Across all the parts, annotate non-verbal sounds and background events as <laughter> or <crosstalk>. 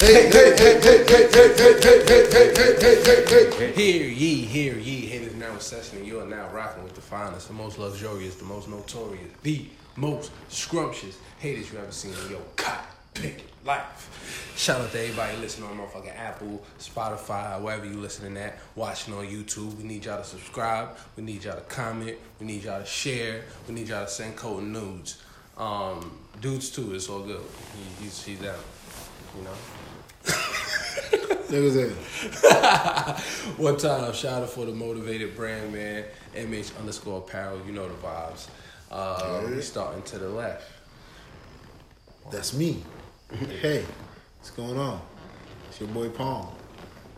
Hey, hey, hey, hey, hey, hey, hey, hey, hey, hey, hey. Hear ye, hear ye, haters now in session, and you are now rocking with the finest, the most luxurious, the most notorious, the most scrumptious haters you ever seen in your picket life. Shout out to everybody listening on motherfucking Apple, Spotify, wherever you listening at, watching on YouTube. We need y'all to subscribe. We need y'all to comment. We need y'all to share. We need y'all to send code nudes. Um, dudes too, it's all good. He, he's, he's down. You know? <laughs> One time, shout out for the motivated brand, man. MH underscore apparel, you know the vibes. Uh, we starting to the left. That's me. Hey, what's going on? It's your boy Palm.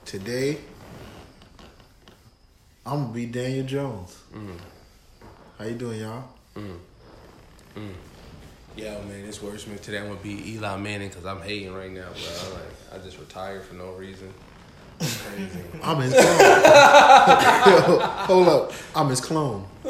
Today, I'm gonna be Daniel Jones. Mm. How you doing, y'all? Mm. Mm. Yo, man, this wordsmith today I'm gonna be Eli Manning because I'm hating right now, bro. I'm like, I just retired for no reason. It's crazy. <laughs> I'm his clone. Yo, <laughs> hold up. I'm his clone. <laughs>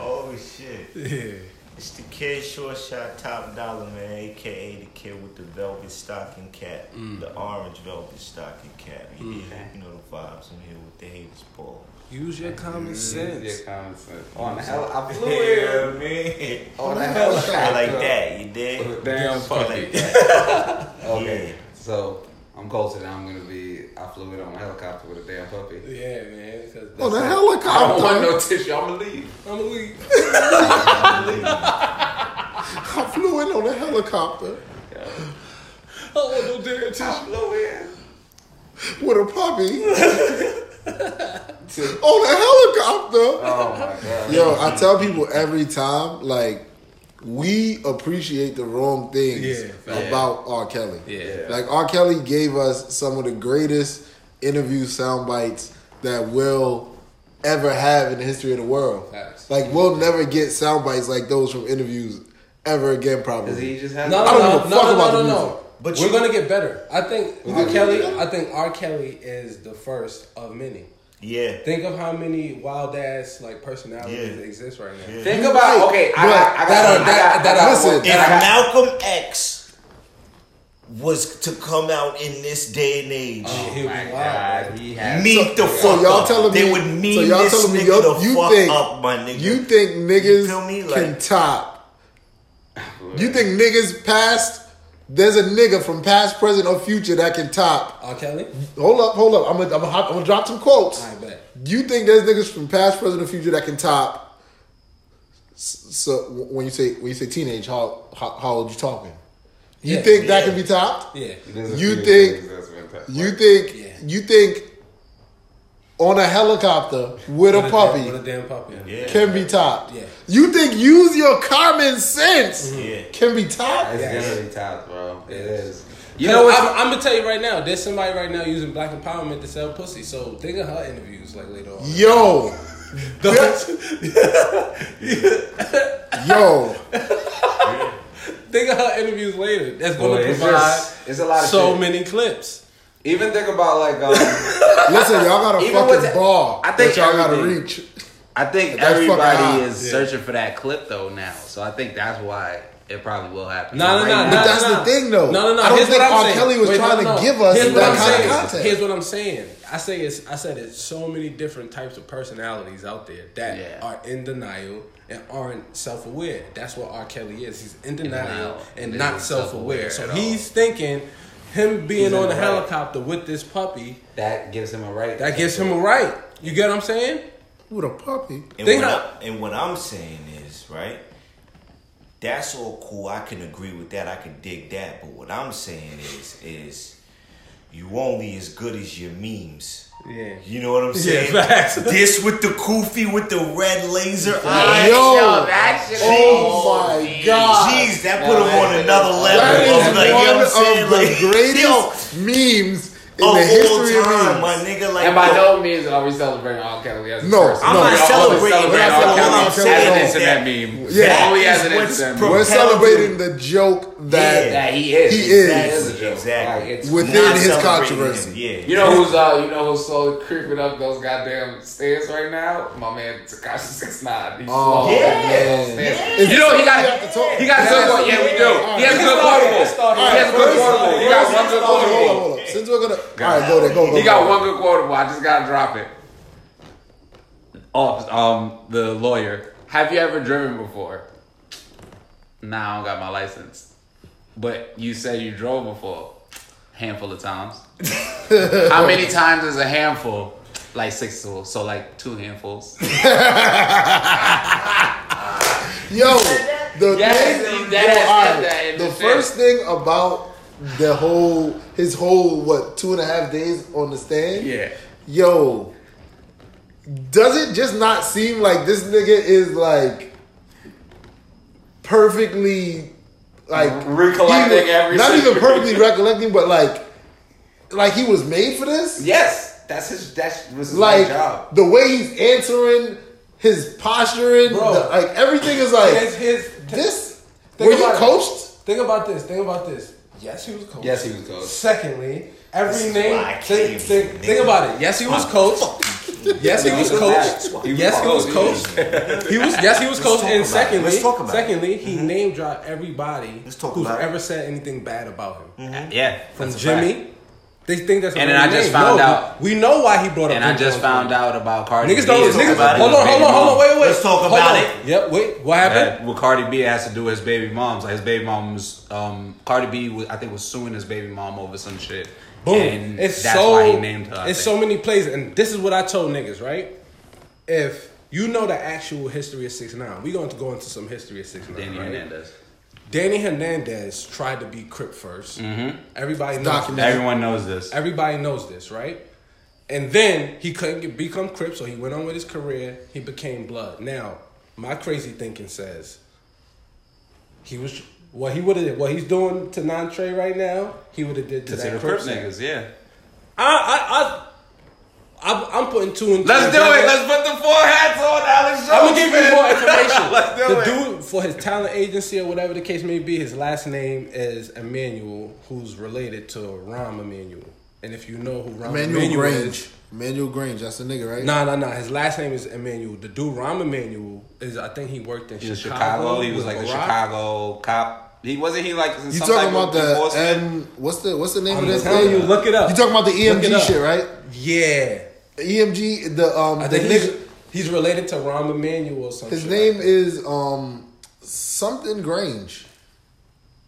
Oh shit. yeah. It's the kid Sure Shot top dollar man, aka the kid with the velvet stocking cap. Mm. The orange velvet stocking cap. You, know, mm. you know the vibes. I'm here with the haters ball. Use your common Yeah, sense. common sense. On the hell, I flew <laughs> You know here. what I mean? On the Yeah, helicopter. like that, you did? Damn Like puppy. that. Okay, Yeah. so I'm closer than I'm gonna be. I flew in on a helicopter with a damn puppy. Yeah, man. Cause On the that's- I don't want helicopter. no tissue. I'ma leave. I'm gonna <laughs> leave. I flew in on a helicopter I don't want no damn tissue. I flew in. with a puppy <laughs> <laughs> Oh, on a helicopter. Oh my god. Yo, I tell people every time, like, we appreciate the wrong things Yeah, fact. about R. Kelly. Yeah. Like R. Kelly gave us some of the greatest interview sound bites that we'll ever have in the history of the world. Facts. Like we'll never get sound bites like those from interviews ever again, probably. Does he just have? No, I don't no, give a no, fuck no, about no, the no, music. no. But We're you- gonna get better. I think R. think Kelly. we get better? I think R. Kelly is the first of many. Yeah. Think of how many wild ass like personalities Yeah. exist right now. Yeah. Think You're about right, okay. I but got. I got. that are- I that- got. that I got are- one- If I Malcolm X was to come out in this day and age, Oh, he'll be my wild, God, he has. meet the So fuck y'all up. telling they me- would so y'all this telling me, nigga yo, the you fuck think- up, my nigga. You think niggas feel me? can top? You think niggas past? There's a nigga from past, present, or future that can top. R. Kelly. Hold up, hold up. I'm gonna, I'm gonna, I'm gonna drop some quotes. I bet. You think there's niggas from past, present, or future that can top? So when you say when you say teenage, how how, how old you talking? You Yeah, think that can be topped? Yeah. There's a You think- things that's been touched. You think you think on a helicopter with a With puppy With a damn puppy. Yeah. can be topped? Yeah. You think use your common sense mm-hmm. Yeah. can be topped? It's Yeah. gonna be topped, bro. It Yeah. is. You You know, know what? I'm, I'm gonna tell you right now. There's somebody right now using black empowerment to sell pussy. So think of her interviews like later on. Yo, <laughs> <laughs> yo, think of her interviews later. That's gonna it's provide just- it's a lot of so shit. many clips. Even think about like um. <laughs> listen, y'all got a Even fucking with the- bar I think that y'all gotta reach. I think That's everybody is Yeah. searching for that clip though now, so I think that's why it probably will happen. No, no, Right no, now- no. But that's no, the thing, though. No, no, no. I don't Here's think what I'm R. saying. Kelly was Wait, trying no, to give us Here's that I'm kind of saying. content. Here's what I'm saying. I say it's. I said it's so many different types of personalities out there that Yeah. are in denial and aren't self-aware. That's what R. Kelly is. He's in denial, denial and and not self-aware. self-aware So at all. he's thinking him being on the the right. helicopter with this puppy that gives him a right. that gives him a right. You get what I'm saying? With a puppy. And Think what, how- I, and what I'm saying is, right? That's all cool. I can agree with that. I can dig that. But what I'm saying is, is you only as good as your memes. Yeah. You know what I'm saying? facts. <laughs> this with the kufi with the red laser eyes. Yo, that oh my god. Jeez, that put No, him on another level. That is like, you know what I'm one saying? of the greatest yo, memes in of the history time, of my nigga. Like, And by yo, no means are we celebrating R. Kelly as a No, person. I'm not We're always celebrating celebrating. R. What Kelly I'm as saying an is internet that- meme. Yeah. Only That as an what's internet. We're propelled celebrating the joke that Yeah. That he is. He He is. is a joke. Exactly. Like, it's Within Not his controversy. him, Yeah. You know who's uh you know who's slowly creeping up those goddamn stairs right now? My man Tekashi Six Nine. Oh, slowly yeah. creeping up those stairs. Is You know he got something we have to talk- he got a Yeah, good one. Yeah, we do. He has a good quotable. He has a good quotable. He got one good Hold on, hold on, quotable. hold on. Since we're gonna, all right, go there, go, go. He got go. one good quotable. I just gotta drop it. Oh, um, the lawyer. Have you ever driven before? Nah, I don't got my license. But you said you drove before. Handful of times. <laughs> How many times is a handful? Like six to so like two handfuls. <laughs> Yo, the Yes, thing, he dead yo, ass all said right, the the first thing about the whole, his whole what two and a half days on the stand. Yeah. Yo, does it just not seem like this nigga is like perfectly like Recollecting even- every not even perfectly recollecting, but like like he was made for this. Yes, that's his. That's was his like job. the way he's answering, his posturing, Bro. the- like everything is like His, his, this. Think Were you about it. coached? Think about this. Think about this. Yes, he was coached. Yes, he was coached. Secondly, every name. why Think, think, think about it. Yes, he was coached. Yes, he was coached. Yes, he was coached. coached. <laughs> He was. Yes, he was Let's coached. And secondly, Let's talk about it. secondly, he name dropped everybody Let's who's ever said anything bad about him. Yeah, From Jimmy, fact. They think that's. A And then I just name. found No, out- We know why he brought up. And I just found out about Cardi Niggas B. don't. Niggas, about hold his on, hold on, hold on. Wait, wait, wait. Let's talk about it. Yep. Wait. What happened? That what Cardi B has to do with his baby moms. Like his baby mom's. um, Cardi B, was, I think, was suing his baby mom over some shit. Boom. And it's that's so, why he named her. I it's think. so many plays, and this is what I told niggas, right? If you know the actual history of six nine, we going to go into some history of six nine. Danny right? Hernandez. Danny Hernandez tried to be Crip 1st mm-hmm. Everybody knows. This. Everyone knows this. Everybody knows this, right? And then he couldn't get, become Crip, so he went on with his career. He became Blood. Now, my crazy thinking says he was what he would have what he's doing to Nine Trey right now. He would have did to To that Crip niggas, yeah. I, I, I, I'm, I'm putting two and two. Let's do it. Let's put the four hats on, Alex Jones. I'm gonna give you more <laughs> information. Let's do the it. dude for his talent agency or whatever the case may be, his last name is Emmanuel, who's related to Rahm Emanuel. And if you know who Rahm Emanuel Emmanuel Grange. is, Emmanuel Grange. That's the nigga, right? nah, nah, nah. His last name is Emmanuel. The dude Rahm Emanuel is, I think he worked in He Chicago. Chicago. He was like a Barack. Chicago cop. He wasn't he like You talking type about of the enforcement? M? What's the what's the name I'm of this thing? you, look it up. You talking about the EMG shit, right? Yeah, EMG. The um, I the think he's, nigga. he's related to Rahm Emanuel or something. His name is um something Grange.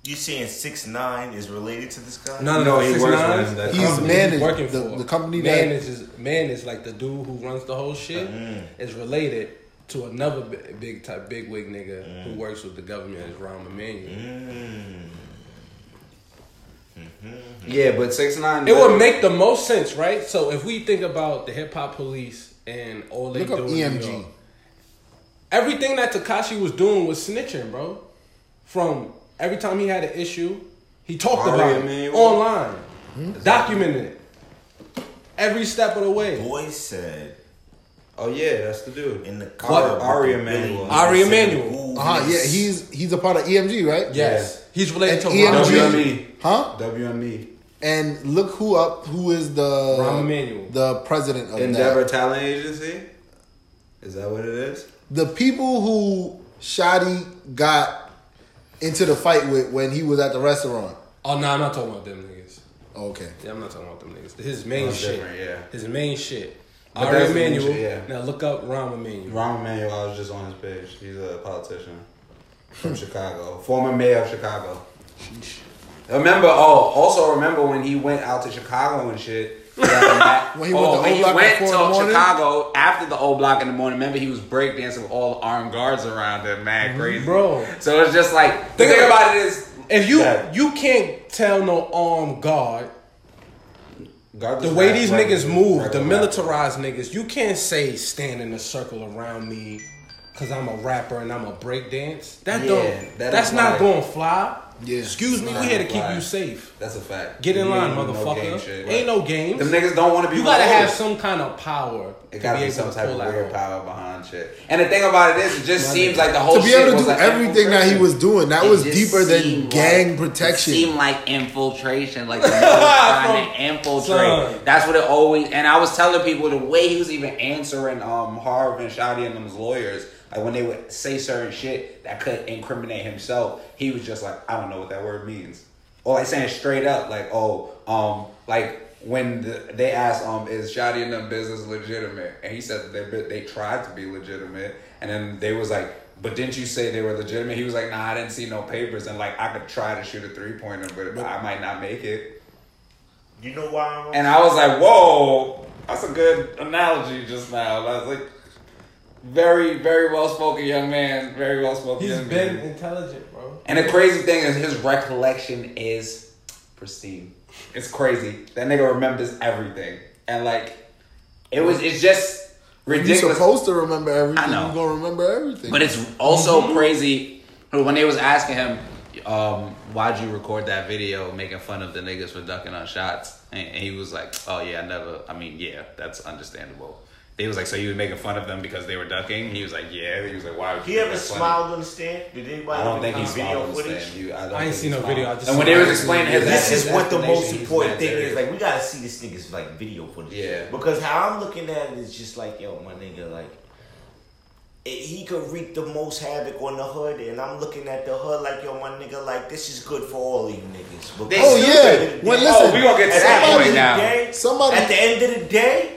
You saying six nine is related to this guy? No, no, No, no. he works Nine, with him. the That's He's company managed- working the- for. the company man that- is his, man is like the dude who runs the whole shit Mm. is related to another big, big type big wig nigga who works with the government is Rahm Emanuel. Mm. Yeah, but six nine. It would make the most sense, right? So if we think about the hip hop police and all they Look do in EMG. York, everything that Tekashi was doing was snitching, bro. From every time he had an issue, he talked Ari about it Emanuel? online, Hmm? documented it every step of the way. Boy said Oh yeah, that's the dude. in the car. with Ari the Emanuel. Billy Ari Emanuel. Uh huh. Yeah, he's he's a part of EMG, right? Yes, he's related And to EMG. WME. Huh? WME. And look who up who is the Rahm Emanuel. the president of Endeavor that. Talent Agency. Is that what it is? The people who Shotti got into the fight with when he was at the restaurant. Oh no, I'm not talking about them niggas. Oh, okay. Yeah, I'm not talking about them niggas. His oh, main That's shit. yeah. His main shit. But Ari that's the main Emanuel. shit, yeah. Now look up Rahm Emanuel. Rahm Emanuel, I was just on his page. He's a politician from Chicago, former mayor of Chicago. Remember? Oh, also remember when he went out to Chicago and shit. He had a ma- When he went to oh, when he went to? Chicago after the old block in the morning. Remember, he was breakdancing with all the armed guards around him, man, mm-hmm. crazy, Bro. So it's just like the Think thing about- it is, If you Yeah. you can't tell no armed guard guard the way these niggas move, the militarized niggas, you can't say stand in a circle around me because I'm a rapper and I'm a break dance. That Yeah, don't. that that's don't going to fly. Yeah. Excuse me, we here to keep fly. you safe. That's a fact. Get in You line, ain't no motherfucker. game shit. Ain't no games. Them niggas don't want to be. you gotta have some kind of power. It gotta be be some type of that weird power behind shit. And the thing about it is, it just seems like the whole to be able to do like everything that he was doing, that It was deeper than seemed gang protection. It seemed like infiltration, like <laughs> the trying to infiltrate. Son. That's what it always. And I was telling people the way he was even answering um Harv and Shotti and them's lawyers, like when they would say certain shit that could incriminate himself, he was just like, I don't know what that word means, or like saying straight up, like, oh, um, like. When the, they asked, um, is Shotti and them business legitimate? And he said that they they tried to be legitimate, and then they was like, but didn't you say they were legitimate? He was like, nah, I didn't see no papers, and like I could try to shoot a three pointer, but I might not make it. You know why I'm And I was like, whoa, that's a good analogy just now. I was like, very, very well spoken young man, very well spoken He's young been man. intelligent, bro. And the crazy thing is, his recollection is pristine. It's crazy. That nigga remembers everything, and like, it was. It's just ridiculous. You're supposed to remember everything. I know. You're gonna remember everything. But it's also crazy when they was asking him, um, "Why'd you record that video making fun of the niggas for ducking on shots?" And, and he was like, "Oh yeah, I never. I mean, yeah, that's understandable." They was like, "So you were making fun of them because they were ducking?" He was like, "Yeah." He was like, "Why would you?" He think ever that's funny?" smiled on the stand? Did anybody I don't think he see video smiled on the footage? stand. You, I, don't I ain't seen no video, I just and when they was explaining his, This his is what the most important thing is. Like, we gotta see this nigga's like video footage. Yeah. Because how I'm looking at it is just like, yo, my nigga, like, it, he could wreak the most havoc on the hood, and I'm looking at the hood like, yo, my nigga, like, this is good for all these niggas. Because Oh, stupid. yeah. Well, listen, oh, we gonna get to the that point now. day- Somebody- At the end of the day.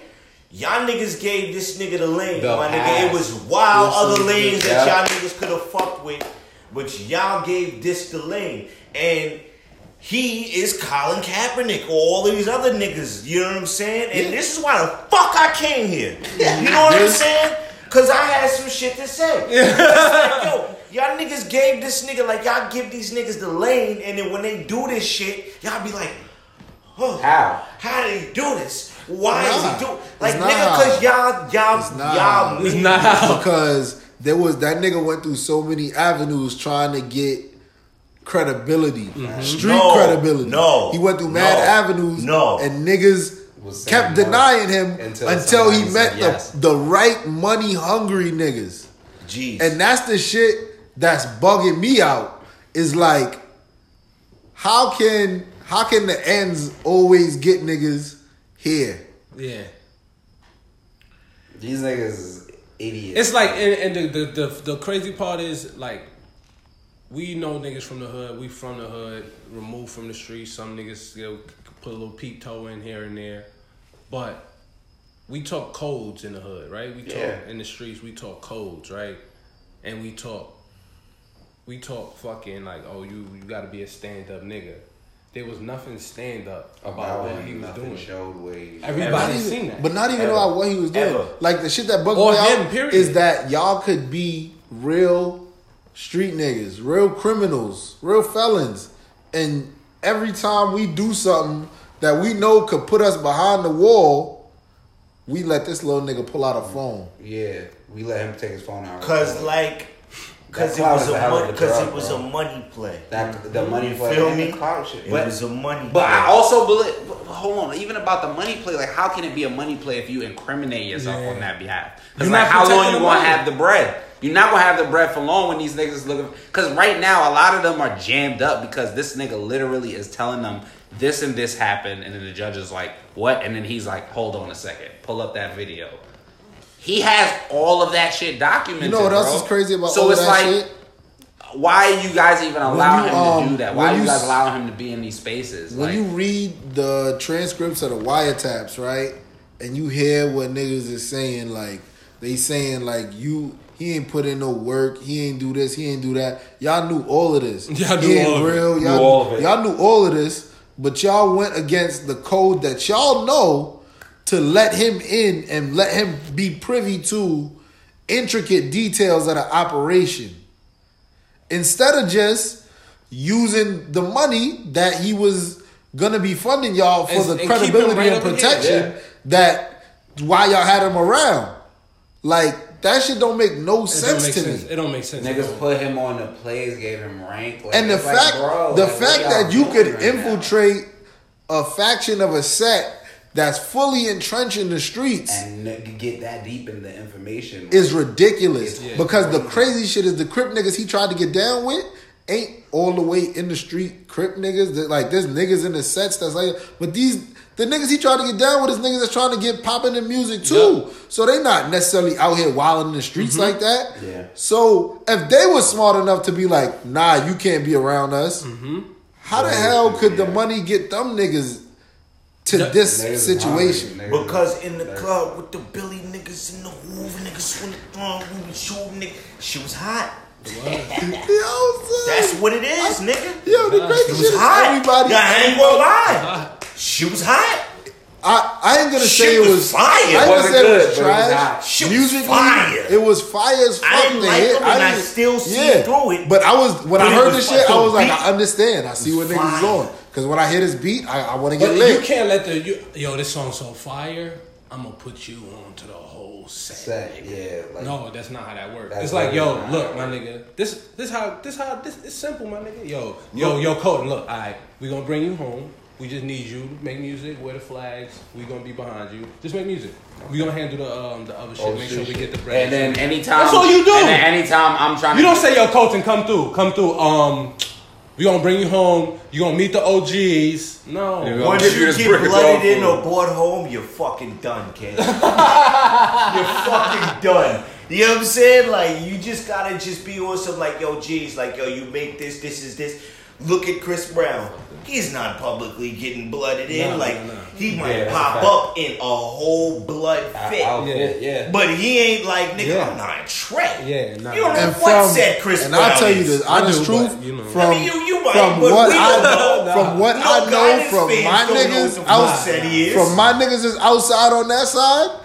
Y'all niggas gave this nigga the lane, The my nigga. It was wild Yes, other lanes that Yeah. y'all niggas could have fucked with, but y'all gave this the lane. And he is Colin Kaepernick or all these other niggas. You know what I'm saying? And this is why the fuck I came here. You know what I'm saying? Cause I had some shit to say. Like, yo, y'all niggas gave this nigga like y'all give these niggas the lane, and then when they do this shit, y'all be like, oh, How? How did he do this? Why Nah, is he do like it's not nigga? Cause y'all It's y'all not y'all It's not how. <laughs> because there was that nigga went through so many avenues trying to get credibility, mm-hmm. street No, credibility. no, he went through mad no, avenues. no. and niggas kept denying him until until, he met said the the right money hungry niggas. Jeez. And that's the shit that's bugging me out. Is like, how can how can the ends always get niggas here? Yeah. These niggas is idiots. It's like, and, and the, the, the the crazy part is like, we know niggas from the hood. We from the hood, removed from the streets. Some niggas you know, put a little peep toe in here and there, but we talk codes in the hood, right? We talk Yeah. in the streets. We talk codes, right? And we talk, we talk fucking like, oh, you you got to be a stand up nigga. There was nothing stand up about, about what he was doing. showed way. Not Everybody even- seen that, But not even Ever. about what he was doing. Ever. Like the shit that bugged me out is that y'all could be real street niggas, real criminals, real felons, and every time we do something that we know could put us behind the wall, we let this little nigga pull out a phone. Yeah, we let him take his phone out. Cause like, cause it was a a money, cause drug, it was bro. a money play. that the money You play feel me? the clout shit. It But, was a money. but I also believe. Hold on, even about the money play, like how can it be a money play if you incriminate yourself Yeah. on that behalf? Because You're like, not how long you gonna have the bread? You're not gonna have the bread for long when these niggas looking. Because right now, a lot of them are jammed up because this nigga literally is telling them this and this happened, and then the judge is like, "What?" And then he's like, "Hold on a second, pull up that video." He has all of that shit documented. You know what else bro. is crazy about so all it's that like, shit? why you guys even allow you, him um, to do that? when Why you, you guys s- allow him to be in these spaces? When like, you read the transcripts of the wiretaps, right, and you hear what niggas is saying, like they saying like you he ain't put in no work, he ain't do this, he ain't do that. Y'all knew all of this. <laughs> Y'all he knew ain't all of it. real. Knew Y'all, all of it. y'all knew all of this, but y'all went against the code that y'all know to let him in and let him be privy to intricate details of the operation instead of just using the money that he was gonna be funding y'all for And- the and credibility right and protection Yeah. that why y'all had him around. Like that shit don't make no It sense make to sense. me. It don't make sense. Niggas all. put him on the plays, gave him rank. Like, And the it's like, fact, bro, the like, fact that you could right now? infiltrate a faction of a set that's fully entrenched in the streets and get that deep in the information is ridiculous. Yeah. because the crazy shit is the Crip niggas he tried to get down with ain't all the way in the street Crip niggas. That like there's niggas in the sets that's like, but these the niggas he tried to get down with is niggas that's trying to get popping in music too. So they not necessarily out here wilding in the streets mm-hmm. like that. Yeah. So if they were smart enough to be like, nah, you can't be around us. Mm-hmm. How the hell could the money get them niggas to Yeah. this situation? hungry, Because in the club with the Billy niggas and the Hoover niggas when the throng, we was shooting niggas. She was hot. <laughs> Yo. That's what it is, nigga. Yo, the crazy She was shit is hot. everybody. Yeah, I ain't gonna lie. She was hot. I, I ain't gonna Shit say it was was fire. I ain't gonna Wasn't say it good, was but it was trash. hot. Shit was Musically, fire. it was fire as fuck. I didn't like it, and I didn't- still see through it. But I was when But I heard was this shit, I was like, beat. I understand. I see what It niggas is on. Because when I hear this beat, I, I want to get But lit. you can't let the you, yo. This song's so fire. I'm gonna put you on to the whole set. Set, yeah. Like, No, that's not how that works. It's like, yo, look, my nigga. This, this how, this how, this it's simple, my nigga. Yo, yo, yo, Colton. Look, all right, we gonna bring you home. We just need you to make music, wear the flags. We gonna be behind you. Just make music. We gonna handle the um the other shit. Oh, make shit, sure we get the bread. And then anytime That's all you do. And then anytime I'm trying you to don't say, yo, Colton, come through, come through. Um, we gonna bring you home. You gonna meet the OGs. No, Yeah, Once give you you this get brick of blooded in food. or brought home, you're fucking done, kid. <laughs> <laughs> you're fucking done. You know what I'm saying? Like you just gotta just be awesome. Like yo, geez, like yo, you make this. This is this. Look at Chris Brown. He's not publicly getting blooded in. No, like no, no. he might Yeah, pop up in a whole blood fit. outfit. yeah, yeah. But he ain't like nigga. Yeah. I'm not a Trey. Yeah, nah. You don't know and what from said Chris and Brown. I'll tell you this the honest truth but, you know. from I mean, you- you right, from but what we I know, know. from what No I know from my niggas what the fuck out, said he is. from my niggas is outside on that side.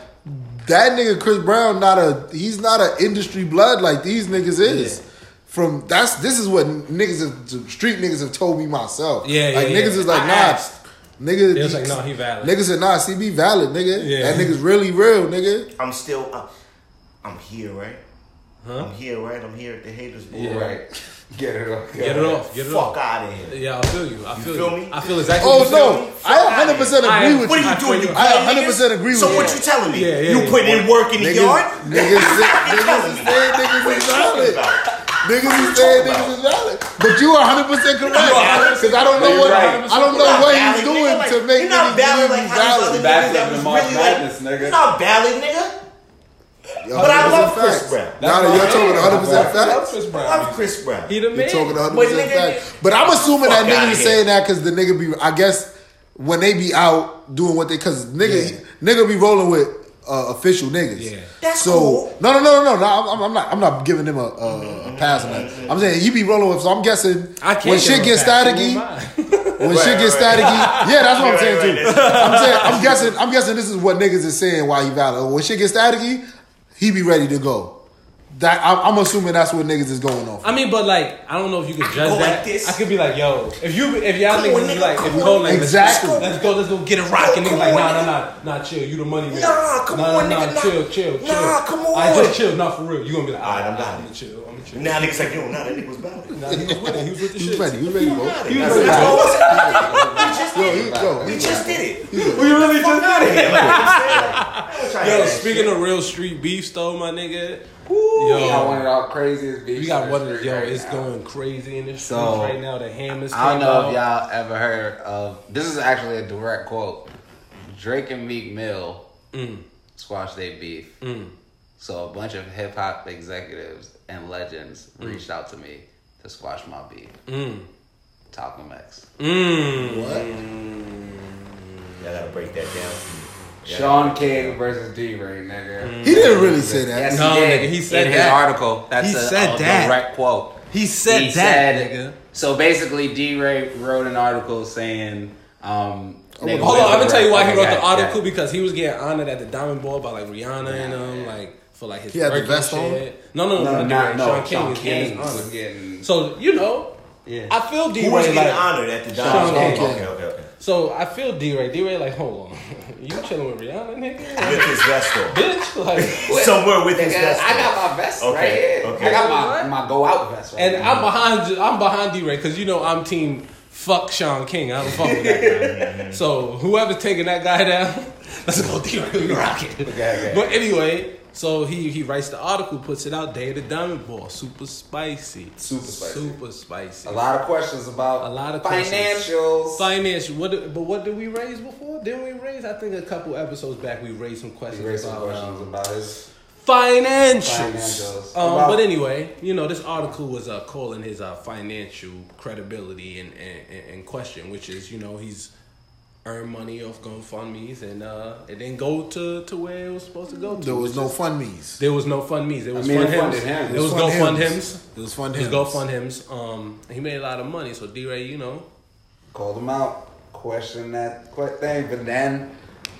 That nigga Chris Brown not a he's not an industry blood like these niggas is. From that's this is what niggas street niggas have told me myself. Yeah, like yeah, niggas yeah. is like I nah, asked. nigga. They was like, "No, he valid." Niggas said nah, CB valid, nigga. Yeah. That nigga's really real, nigga. I'm still, I'm, I'm here, right? Huh? I'm here, right? I'm here at the haters board, Yeah. right? Get it off. Get it off. Get it Fuck off. out of here. Yeah, I feel you. I feel, feel you. me? I feel exactly. Oh what you no, feel. I 100 percent agree am- with What you. are you doing? You I 100% niggas? agree with So you. what you telling me? Yeah, yeah, you yeah. putting in work in the Niggas, yard? niggas, <laughs> niggas, telling is me? saying niggas What is you talking valid. about? Niggas What is you saying talking niggas is saying niggas is valid. But you are 100 percent correct. Because I don't know what right. I don't know what he's doing. Like, to make you're not niggas valid believe like he's how these other valid. That's niggas that was the March really Madness, like, nigga. You're not valid, nigga. Yo, But I 100% love Chris facts. Brown. Now that you're talking 100 percent I love facts. Chris I Brown. love Chris Brown. He the man. You're talking 100 But percent nigga, facts. But I'm assuming that nigga is here. saying that because the nigga be, I guess, when they be out doing what they, because nigga, nigga be rolling with uh, official niggas. Yeah. That's so cool. no, no, no, no, no. no I'm, I'm not. I'm not giving him a, a, a pass on that. I'm saying he be rolling with. So I'm guessing I can't when shit him a gets staticky, won't mind. when shit gets right, staticky, yeah, that's what I'm saying right, too. that's- I'm saying, I'm guessing, I'm guessing this is what niggas is saying why he valid. When shit gets staticky, he be ready to go. That I'm, I'm assuming that's what niggas is going off. I mean, but like, I don't know if you could judge go that. like this. I could be like, yo, if you, if y'all Come niggas on, be nigga, like, come if on. Cole like, Exactly. let's go, let's go get a rock, and niggas Come like, nah, nah, nah, nah, chill, you the money nigga. Nah, come nah, on, nah, nigga, nah. chill, chill, chill. Nah, come on. I on. just chill, not for real. You gonna be like, Alright, I'm alright, down. I'm gonna chill, I'm gonna chill. Now niggas like, yo, nah, that nigga was valid. Nah, he was with it. He was with the He shit. was ready. He was ready, bro. He He was was ready. all We just did it. We he- just did it. We really just Fuck out of here. Like, you know what I'm saying? Yo, speaking of real street beefs, though, my nigga. We got one Yo, of our craziest beefs. we got in one of the, street yo, right it's now. going crazy in the streets So, right now. The hammers. I don't know out. if y'all ever heard of. This is actually a direct quote. Drake and Meek Mill Mm. squashed their beef. So a bunch of hip hop executives and legends Mm. reached out to me to squash my beef. Talking X. Mm. Y'all gotta break that down. Shaun King versus DeRay, nigga. He didn't really say that. Yes, No, he did. nigga, he said in that. his article. That's He a, said a that. direct quote. He said He that, said- nigga. So basically, DeRay wrote an article saying, um, nigga, Hold on, I'm gonna tell you why he wrote the article got it. because he was getting honored at the Diamond Ball by like Rihanna and um like for like his He had the work vest on? shit. No, no, no, No, no, no. Shaun King Sean is getting King was getting. So you know, Yeah. I feel DeRay. Who was Ray getting like honored at the Sean Diamond King. Ball? Okay, okay, okay. So I feel DeRay. DeRay like, hold on. <laughs> you chilling with Rihanna, nigga? With his vest on. Bitch. Like, <laughs> Somewhere with his vest I got my vest Okay, right here. okay. I got my, my go out vest right and here. I'm behind I'm behind DeRay because you know I'm team fuck Shaun King. I don't fuck with that guy. <laughs> so whoever's taking that guy down, let's go DeRay. We rock it. okay. But anyway, so he he writes the article, puts it out. Day of the Diamond Ball, super spicy, Super spicy. super spicy. A lot of questions about A lot of questions. financials. Financial. What? But what did we raise before? Didn't we raise? I think a couple episodes back we raised some questions raised some about questions um, about his financials. Financials. Um, About- but anyway, you know, this article was uh, calling his uh, financial credibility in, in, in question, which is, you know, he's earned money off GoFundMe's and uh, it didn't go to, to where it was supposed to go to. There was no is- fund me's. There was no fund me's. It was mean, fund it hims. him. It was Fund GoFund hims. hims. It was fund It was hims. Hims. Um, he made a lot of money. So DeRay, you know, called him out, questioned that thing, but then.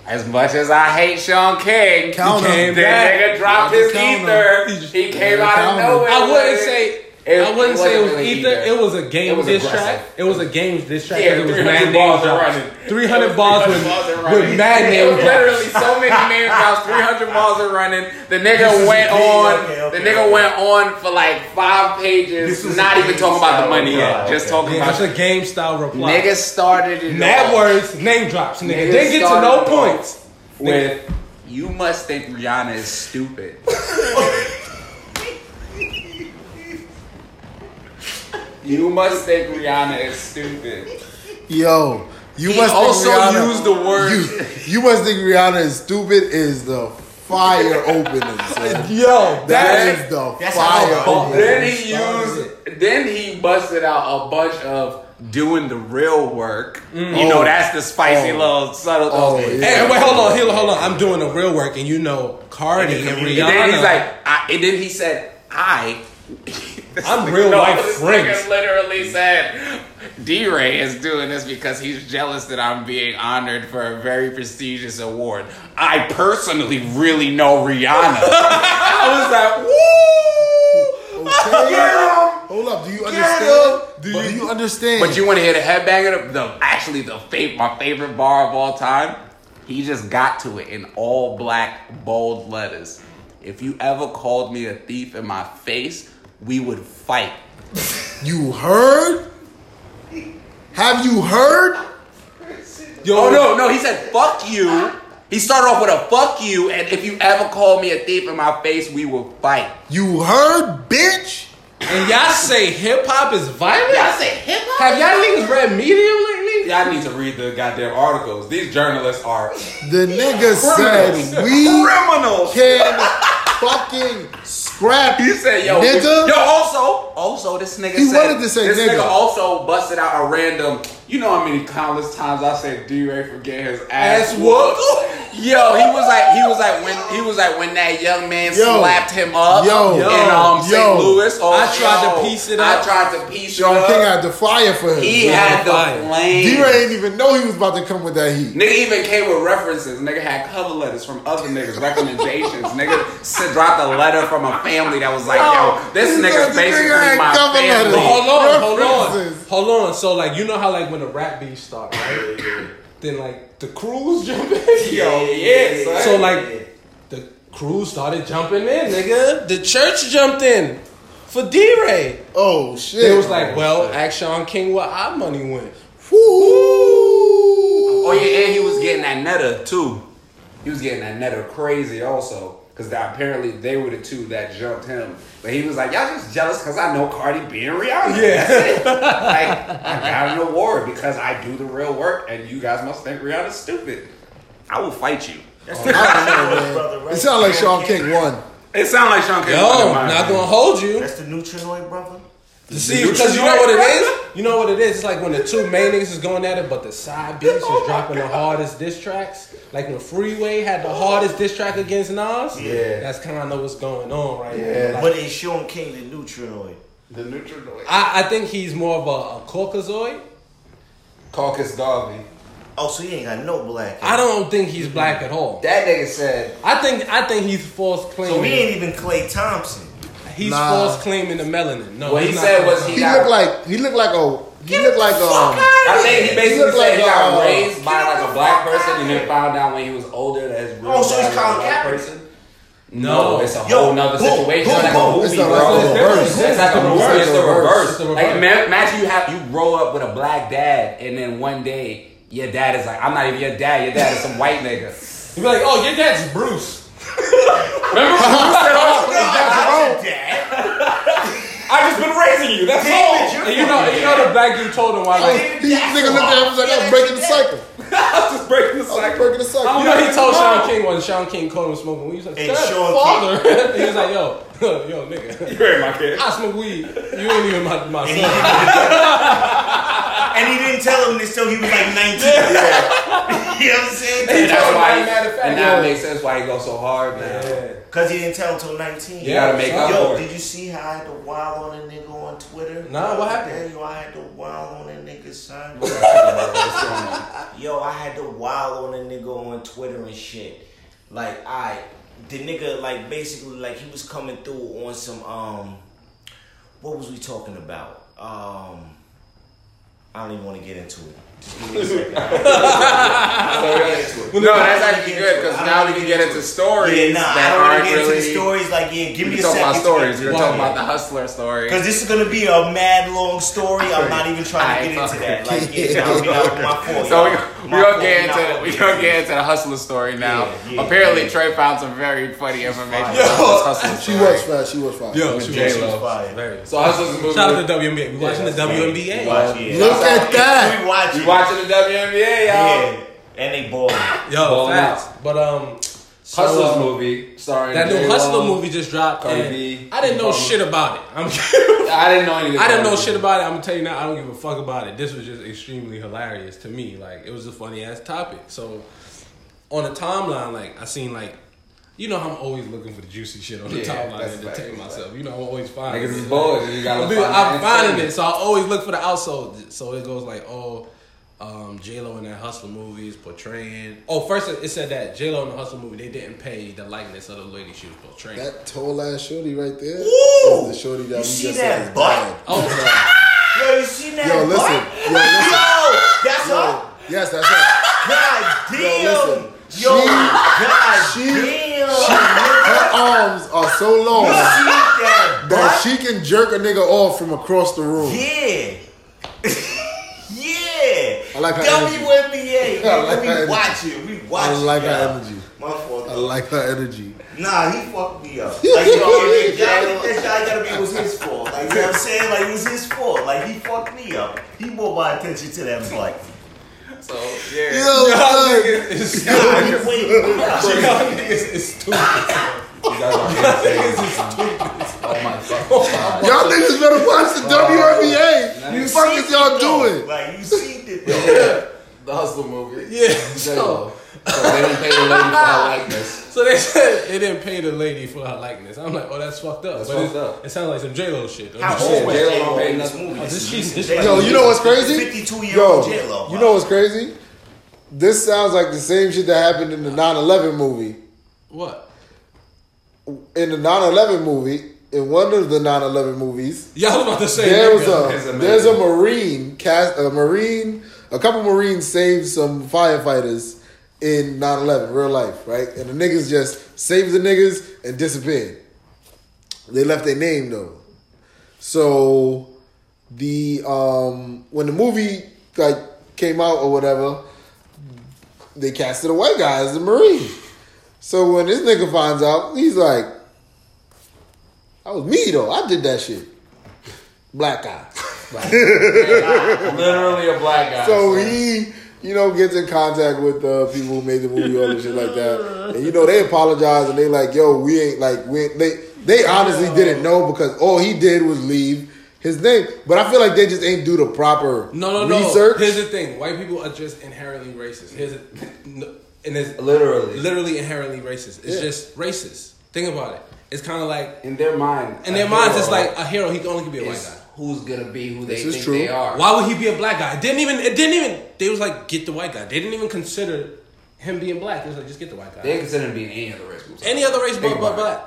As much as I hate Shaun King, Count He came the back. nigga dropped his count him. ether. He came out of nowhere. I wouldn't say. It- I wouldn't it say it was really either. either. It was a game was diss aggressive. track. It was a game diss track. Yeah, it was 300 mad balls running. 300 balls with, with mad name drops. literally so many name drops. 300 balls are running. The nigga went on. Okay, okay, the nigga okay. went on for like five pages, not even talking about the money yet. Just talking Yeah, about it's a game style reply. nigga started it Mad words, name drops, nigga. Niggas Didn't get to no points. with you must think Rihanna is stupid. <laughs> you must think Rihanna is stupid. Yo, you He must also think Rihanna, used the word- You, you must think Rihanna is stupid. Is the fire opening, son. <laughs> Yo, That is the fire opening. Then he used. Then he busted out a bunch of doing the real work. Mm. You know, Oh. that's the spicy Oh. little subtle. Oh, yeah. Hey, wait, hold on, hold on, hold on. I'm doing the real work, and you know, Cardi and And Rihanna. And then he's like, I, and then he said, I. I'm real life this friends. nigga literally said, DeRay is doing this because he's jealous that I'm being honored for a very prestigious award. I personally really know Rihanna. <laughs> I was like, woo! Okay. Hold up. Do you understand? Do But- you understand? But you want to hear the headbanger? The actually the fav- my favorite bar of all time. He just got to it in all black bold letters. If you ever called me a thief in my face, we would fight. You heard? Have you heard? Yo, Oh no, no, he said fuck you. He started off with a fuck you, and if you ever call me a thief in my face, we will fight. You heard, bitch? and y'all say hip hop is violent? Y'all say hip hop? Have y'all niggas read Medium lately? Y'all need to read the goddamn articles. These journalists are The nigga said we criminals. can fucking scrap He said, "Yo, nigga. yo." Also, also, this nigga He said. wanted to say this nigga. nigga also busted out a random. You know how many countless times I said DeRay for getting his ass, Ass whooped. <laughs> Yo, he was like, he was like when he was like when that young man Yo. slapped him up Yo. in um St. Yo. Louis. Oh, I tried to piece it up. I tried to piece Sean it King up. had the fire for him. He DeRay had the Fire. flame. didn't even know he was about to come with that heat. Nigga even came with references. Nigga had cover letters from other niggas, recommendations. <laughs> nigga said, dropped a letter from a family that was like, yo, this nigga's said nigga basically my cover family. letters. Hold on, hold on, hold on. So like, you know how like when the rap beef start, right? then like the crews <laughs> jump in. Yo, yeah, son. So like the crew started jumping in, nigga. The church jumped in for DeRay. Oh shit! It was like, oh, well, ask Shaun King where our money went. Woo. Oh yeah, and he was getting that netta too. He was getting that netta crazy also. Cause apparently they were the two that jumped him. But he was like, y'all just jealous because I know Cardi B and Rihanna. Yeah. That's it. <laughs> like, I got an award because I do the real work and you guys must think Rihanna's stupid. I will fight you. That's I the oh, don't know, Nutrinoid man. brother, right? It sounded like Shaun King won. It sounds like Shaun King. Yo, won in not gonna hold you. That's the Nutrinoid brother. See, because you know what it is? You know what it is? It's like when the two main niggas is going at it, but the side beats is oh dropping the hardest diss tracks. Like when Freeway had the hardest diss track against Nas. Yeah. That's kind of what's going on right Yeah. now. Like, But is Shaun King the Nutrinoid? The Nutrinoid. I, I think he's more of a, a Caucasoid. Caucus Garvey. Oh, so he ain't got no black. I don't think he's black at all. That nigga said, I think I think he's false claim. So he ain't even Klay Thompson. He's Nah. false claiming the melanin. No, what he not said false was he He got looked like he looked like a He looked like um. I think he basically look said he like, got uh, raised by like a black person and then found out when he was older that his real Oh, so dad he's was a Colin black Kaepernick. person. No, it's a Yo, whole nother boom, situation. boom, it's like boom. a movie, It's bro. like the reverse. It's like a movie. It's the reverse. It's the Like reverse. ima- imagine you have you grow up with a black dad and then one day your dad is like, I'm not even your dad. Your dad is some white nigga. He'd be like, oh, your dad's Bruce. Remember? Bruce said, oh, <laughs> his dad's wrong. Dad. I just been raising you. That's David, all. you're And you know, you know the black dude told him why. Like, He nigga looked at him and was like, I'm breaking the cycle. <laughs> I'm just breaking the I'm cycle. breaking the cycle. you know, he told Shaun King when Shaun King called him smoking weed. He was like, Hey, "That's Sean father." <laughs> he was like, "Yo, yo, nigga, <laughs> You heard my kid. I smoke weed. You ain't even my my son." <laughs> and he didn't tell him this till he was like 19. <laughs> you know what I'm saying? And that's told him, why. as a matter of fact, and now yeah. it makes sense why he goes so hard now. Because he didn't tell him till 19. You gotta make up Yo, for it. did you see how I had to wild on a nigga on Twitter? Nah, what happened? Yo, I had to wild on a nigga, son. What's going on? Yo, I had to wild on a nigga on Twitter and shit. Like, I, the nigga, like, basically, like, he was coming through on some, um, what was we talking about? Um, I don't even want to get into it. Just give me a second. No, that's actually good because now we can get into stories Yeah, nah, I that don't want to get into really. the stories. Like, yeah, give We me can a talk second. about stories. We're talking about the hustler story. Because this is gonna be a mad long story. I'm not even trying to get into that. Like, yeah, <laughs> nah, nah, my fault. So we, y'all. we My gonna fault, get not into we gonna get into the hustler story now. Yeah, yeah, Apparently, yeah. Trey found some very funny information Yo. about this hustler She story. was fast. She was fast. Yo, With she J-Lo. was- She's fire. Very. So hustler's movie. Shout out to the WNBA. We're watching the WNBA. Watch, yeah. Look at that. We watch You it. Watching the WNBA, y'all? Yeah, and they balling. Yo, Balling facts. But um, so, Hustlers uh, movie starring That new J-Lo. Hustler movie just dropped. Cardi and B, I didn't know Obama. shit about it. I'm <laughs> I didn't know anything. I didn't know shit about it. I'm gonna tell you now. I don't give a fuck about it. This was just extremely hilarious to me. Like it was a funny ass topic. So on the timeline, like I seen like. You know I'm always looking for the juicy shit on the Yeah, timeline that's to a fact, entertain that's a myself. You know I'm always finding Niggas it. is bored. You gotta <laughs> I'm, find I'm finding entertainment. it, so I always look for the outside. So it goes like, oh, um, J Lo in that Hustler movie is portraying. Oh, first it it said that J Lo in the Hustler movie they didn't pay the likeness of the lady she was portraying. That tall ass shorty right there. Ooh! the shorty that You we see just that said is butt? bad. oh, <laughs> Yo, you seen that? Yo, listen. butt? Yo, listen. Yo, that's her. Yes, that's her. God damn. listen. Yo, She- God she- damn. Her arms are so you long see that that she can jerk a nigga off from across the room. Yeah. <laughs> yeah. I like her WNBA. <laughs> I like we her energy. watch it. We watch I it. like her y'all. energy. My fault. I like her energy. Nah, he fucked me up. Like, yo, y'all think that guy gotta be was his fault. Like, you know what I'm saying? Like, it was his fault. Like, he fucked me up. He brought my attention to that butt. So yeah. Yo, y'all son. niggas is God, wait. y'all niggas is stupid. You guys are <laughs> insane. Oh my <laughs> god. y'all niggas better watch the WNBA. You The fuck is y'all doing? Like, you seen it, though. The hustler movie. Yeah. J-Lo. So they didn't pay the lady for her likeness. <laughs> So they said they didn't pay the lady for her likeness. I'm like, oh, that's fucked up. That's but fucked it, up. it sounds like some J Lo shit. How old was J-Lo J-Lo don't pay in this movie? Oh, this she's- this- Yo, you know what's crazy? 52 year Yo, old J-Lo. you know what's crazy? This sounds like the same shit that happened in the 9/11 movie. What? In the 9/11 movie, in one of the 9/11 movies, Y'all was about to say there was a there's a marine cast a marine a couple marines saved some firefighters in 9/11 real life right? And the niggas just saved the niggas and disappeared. They left their name though. So the um when the movie like came out or whatever they casted a white guy as the marine so when this nigga finds out he's like that was me though I did that shit black guy <laughs> Literally a black guy. So he, you know, gets in contact with the people who made the movie, all this shit like that. And you know, they apologize and they like, yo, we ain't like we ain't, they they honestly didn't know because all he did was leave his name. But I feel like they just ain't do the proper No, no, no. research. Here's the thing: white people are just inherently racist. Here's a, no, and it's Literally. literally inherently racist. It's Yeah. just racist. Think about it. It's kind of like In their mind. in their minds, it's like a hero. He can only can be a white guy. who's gonna be who they This is think true. they are. Why would he be a black guy? It didn't even. It didn't even. They was like, get the white guy. They didn't even consider him being black. It was like, just get the white guy. They didn't consider him being any other race. Any other race but, but black.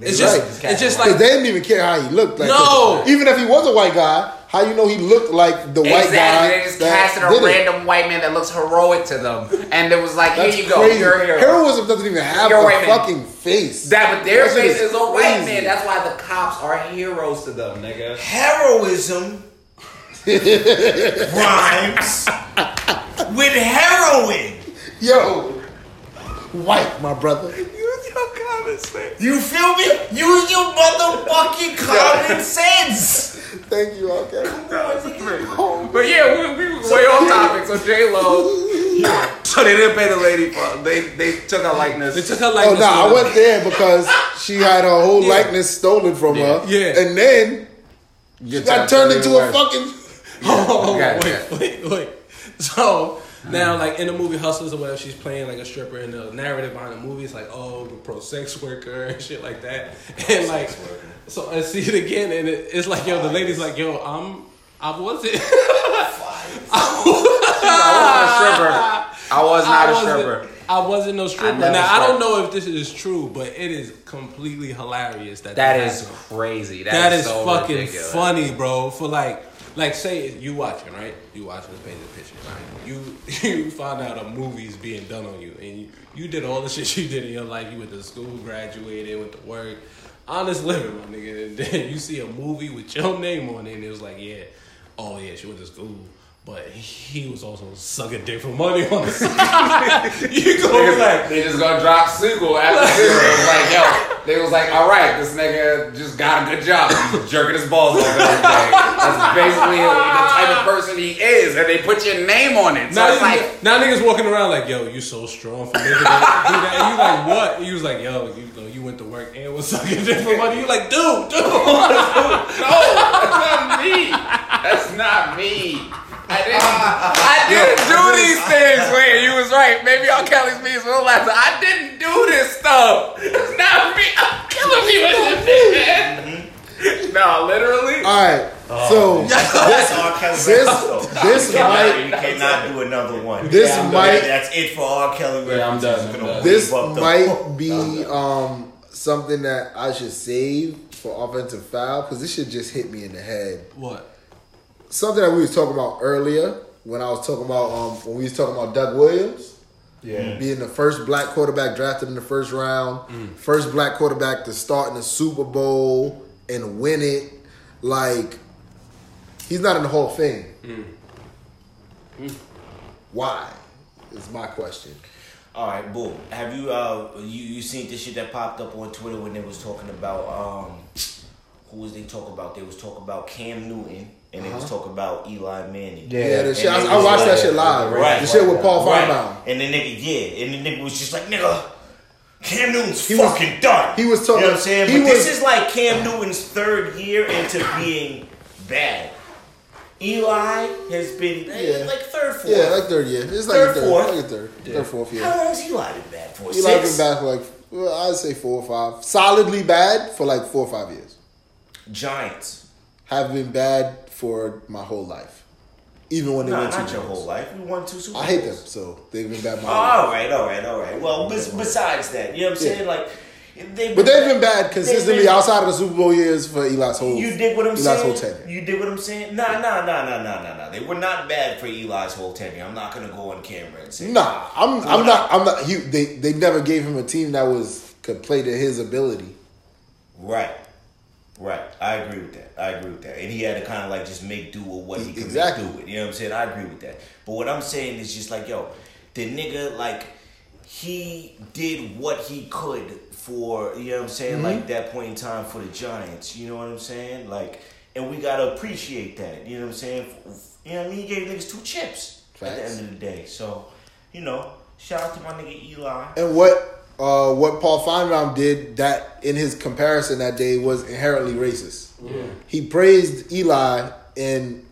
it. It's Right. just. It's just like they didn't even care how he looked. Like, No. even if he was a white guy, how you know he looked like the white guy? Exactly. They just that casted a did it? random white man that looks heroic to them, and it was like, That's here you go, you're a hero. Heroism doesn't even have You're a a white man. fucking face. That, but their That face is a white man. That's why the cops are heroes to them, nigga. Heroism <laughs> rhymes with heroin. Yo, white, my brother. Use your common sense. You feel me? Use your motherfucking <laughs> common sense. Thank you, okay. Oh, but yeah, we, we was way off topic. So J Lo, <laughs> So they didn't pay the lady for. They they took her likeness. They took her likeness. Oh likeness. no, I to went there because she had her whole Yeah. likeness stolen from her. Yeah. And then you got turned into a fucking <laughs> Oh, Gotcha. wait, wait, wait. So now, mm. like in the movie Hustlers or whatever, she's playing like a stripper, and the narrative behind the movie is like, oh, the pro sex worker <laughs> and shit like that. And like, so I see it again, and it, it's like, yo, the lady's like, yo, I'm, I wasn't. <laughs> I wasn't a stripper. I was not a stripper. I wasn't no stripper. never now I don't know if this is true, but it is completely hilarious that That that is happened. crazy. that is so fucking ridiculous. funny, bro. For like, like say you watching right, you watching the painted picture, right? You <laughs> you find out a movie's being done on you, and you, you did all the <laughs> shit you did in your life. You went to school, graduated, went to work, honest living, my nigga. <laughs> And then you see a movie with your name on it, and it was like, yeah, oh yeah, she went to school. But he was also sucking dick for money on the side. <laughs> you go like, they just gonna drop sequel after sequel. It was like, yo, they was like, all right, this nigga just got a good job. He's jerking his balls off every day. That's basically the type of person he is, and they put your name on it. So Now, it's like, now niggas walking around like, yo, you so strong for making that. do that. And you like, what? He was like, yo, you know, you went to work and was sucking dick for money. You like, dude, dude. <laughs> no, that's not me. <laughs> That's not me. I didn't. I didn't do these things. Wait, you was right. Maybe on Kelly's Beats will laugh. I didn't do this stuff. It's not me. I'm killing me with this shit, man. No, literally. All right. so That's R. This records, this though. You might cannot do another one. this Yeah, might That's it for R. Kelly. Yeah, I'm done, I'm done. this wave the- might be um something that I should save for offensive foul because this should just hit me in the head. What? Something that we was talking about earlier when I was talking about um when we was talking about Doug Williams. Yeah. being the first black quarterback drafted in the first round, Mm. first black quarterback to start in the Super Bowl and win it. Like, he's not in the Hall of Fame. Mm. Why? Is my question. All right, boom. Have you uh you you seen this shit that popped up on Twitter when they was talking about um who was they talking about? They was talking about Cam Newton and they was talking about Eli Manning. Yeah, the shit, I, I was watched that shit live. Right. The shit with Paul Right. Finebaum. And the nigga, yeah, and the nigga was just like, nigga, Cam Newton's He was- fucking done. he was talking- You know what I'm saying? he but this is like Cam Newton's third year into being bad. Eli has been eh, Yeah. like third, fourth. Yeah, like third year. It's like Third, third, fourth. like a third, third, fourth year. How long has Eli been bad for? Eli Six? been back for like, well, I'd say four or five. Solidly bad for like four or five years. Giants. Have been bad for my whole life. Even when they Nah, went not two your whole life. We won two Super I hate them, so they've been bad my whole life. all right, all right, all right. Well, bes- besides that, you know what I'm saying? Like, they've But they've been bad consistently been- outside of the Super Bowl years for Eli's whole. You dig what I'm Eli's saying? whole tenure. You dig what I'm saying? Nah, nah, nah, nah, nah, nah, nah. They were not bad for Eli's whole tenure. I'm not gonna go on camera and say. Nah, I'm. I'm Well, not. I'm not. He, they they never gave him a team that was could play to his ability. Right. Right. I agree with that. I agree with that. And he had to kind of like just make do with what he could Exactly. make do with. You know what I'm saying? I agree with that. But what I'm saying is just like, yo, the nigga, like, he did what he could for, you know what I'm saying, Mm-hmm. like that point in time for the Giants. You know what I'm saying? Like, and we gotta appreciate that. You know what I'm saying? You know what I mean? He gave niggas two chips at the end of the day. So, you know, shout out to my nigga Eli. And what uh, what Paul Finebaum did that in his comparison that day was inherently racist. He praised Eli and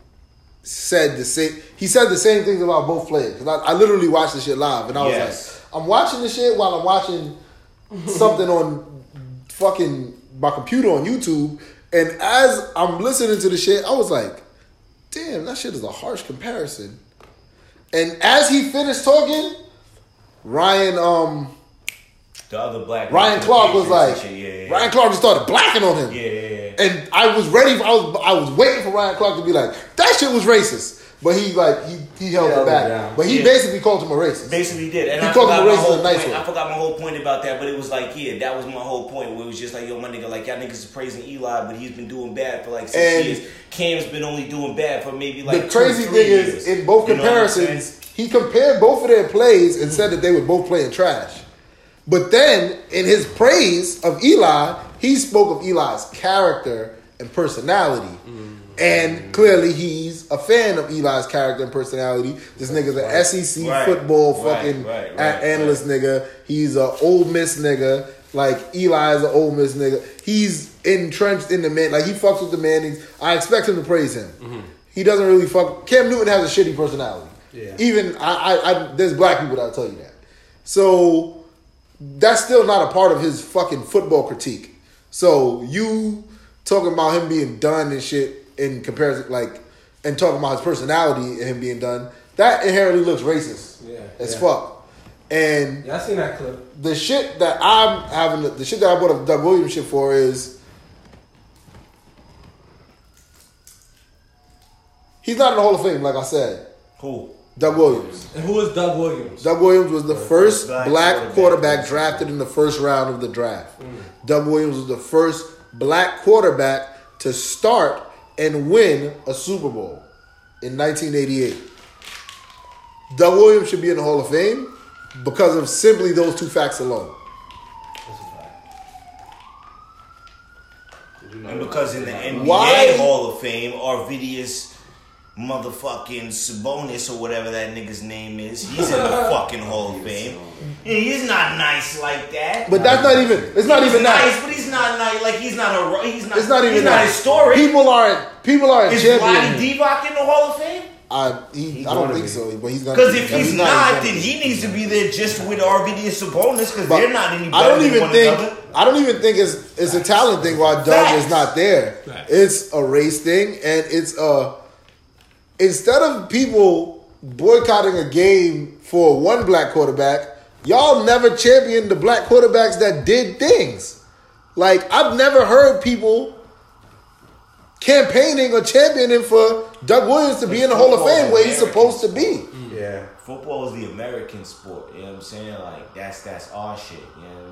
said the same. He said the same things about both players. I, I literally watched the shit live, and I was Yes. like, I'm watching the shit while I'm watching something on fucking my computer on YouTube, and as I'm listening to the shit, I was like, damn, that shit is a harsh comparison. And as he finished talking, Ryan, um, The other black Ryan Clark was like, Patriots yeah, yeah, Ryan Clark just started blacking on him. yeah, yeah, yeah. And I was ready. For, I was I was waiting for Ryan Clark to be like, that shit was racist. But he like he he held Held it it back. down. But he Yeah. basically called him a racist. Basically did. And He I called forgot him my racist in whole a nice point. way. I forgot my whole point about that, but it was like, yeah, that was my whole point where it was just like, yo, my nigga, like y'all niggas is praising Eli, but he's been doing bad for like six And- years. Cam's been only doing bad for maybe like the two crazy three thing years. is, in both You know what I'm comparisons, he compared both of their plays and said that they were both playing trash. But then, in his praise of Eli, he spoke of Eli's character and personality. Mm. And clearly, he's a fan of Eli's character and personality. This nigga's an SEC Right. football Right, fucking right, a- right, analyst nigga. He's a Ole Miss nigga. Like Eli is an Ole Miss nigga. He's entrenched in the man. Like he fucks with the Mannings. I expect him to praise him. Mm-hmm. He doesn't really fuck. Cam Newton has a shitty personality. Yeah. Even I, I, I, there's black people that'll tell you that. So that's still not a part of his fucking football critique. So you talking about him being done and shit in comparison, like, and talking about his personality and him being done, that inherently looks racist Yeah, as yeah. fuck. And Yeah, I seen that clip. the shit that I'm having, the shit that I brought up Doug Williams shit for is he's not in the Hall of Fame, like I said. Who? Doug Williams. And who is Doug Williams? Doug Williams was the first black black, quarterback. quarterback drafted in the first round of the draft. Mm. Doug Williams was the first black quarterback to start and win a Super Bowl in 1988. Doug Williams should be in the Hall of Fame because of simply those two facts alone. And because in the NBA Why- Hall of Fame, Arvydas motherfucking Sabonis or whatever that nigga's name is, he's in the <laughs> fucking Hall of Fame. He's not nice like that. But that's not even. It's not he's even nice, that. but he's not nice. Like he's not a. He's not. It's not even He's that. not historic. People aren't. People aren't is Vlade championing. Divac in the Hall of Fame? I, he, I don't think be. so, but he's gonna. Because if he's, he's not, he's then he needs to be there just with RVD and Sabonis because they're not any better I don't than even one think another. I don't even think it's it's a talent thing why Doug is not there. Facts. It's a race thing, and it's a instead of people boycotting a game for one black quarterback, y'all never championed the black quarterbacks that did things. Like I've never heard people campaigning or championing for Doug Williams to be in the Hall of Fame where he's supposed to be. Yeah. Football is the American sport. You know what I'm saying? Like that's that's our shit. You know what I mean?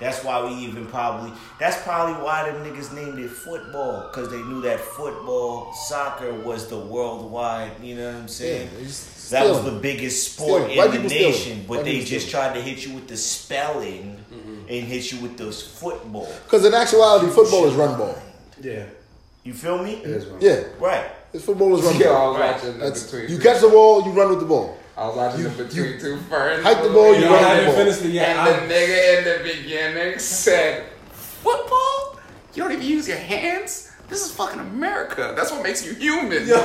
That's why we even probably. That's probably why them niggas named it football because they knew that football, soccer was the worldwide. You know what I'm saying? Yeah, that was the biggest sport still, white in the people still. nation, but White they just still. tried to hit you with the spelling mm-hmm. and hit you with those football. Because in actuality, football is run ball. Yeah. You feel me? It is one. Yeah, Right. it's football is run Yeah, I ball. was watching the That's, between. you catch the ball, you run with the ball. I was watching you- the between two ferns. hike the ball, you Yo, run I the haven't ball. finished it yet. And I- the nigga in the beginning said, "Football? You don't even use your hands. This is fucking America. That's what makes you human." <laughs>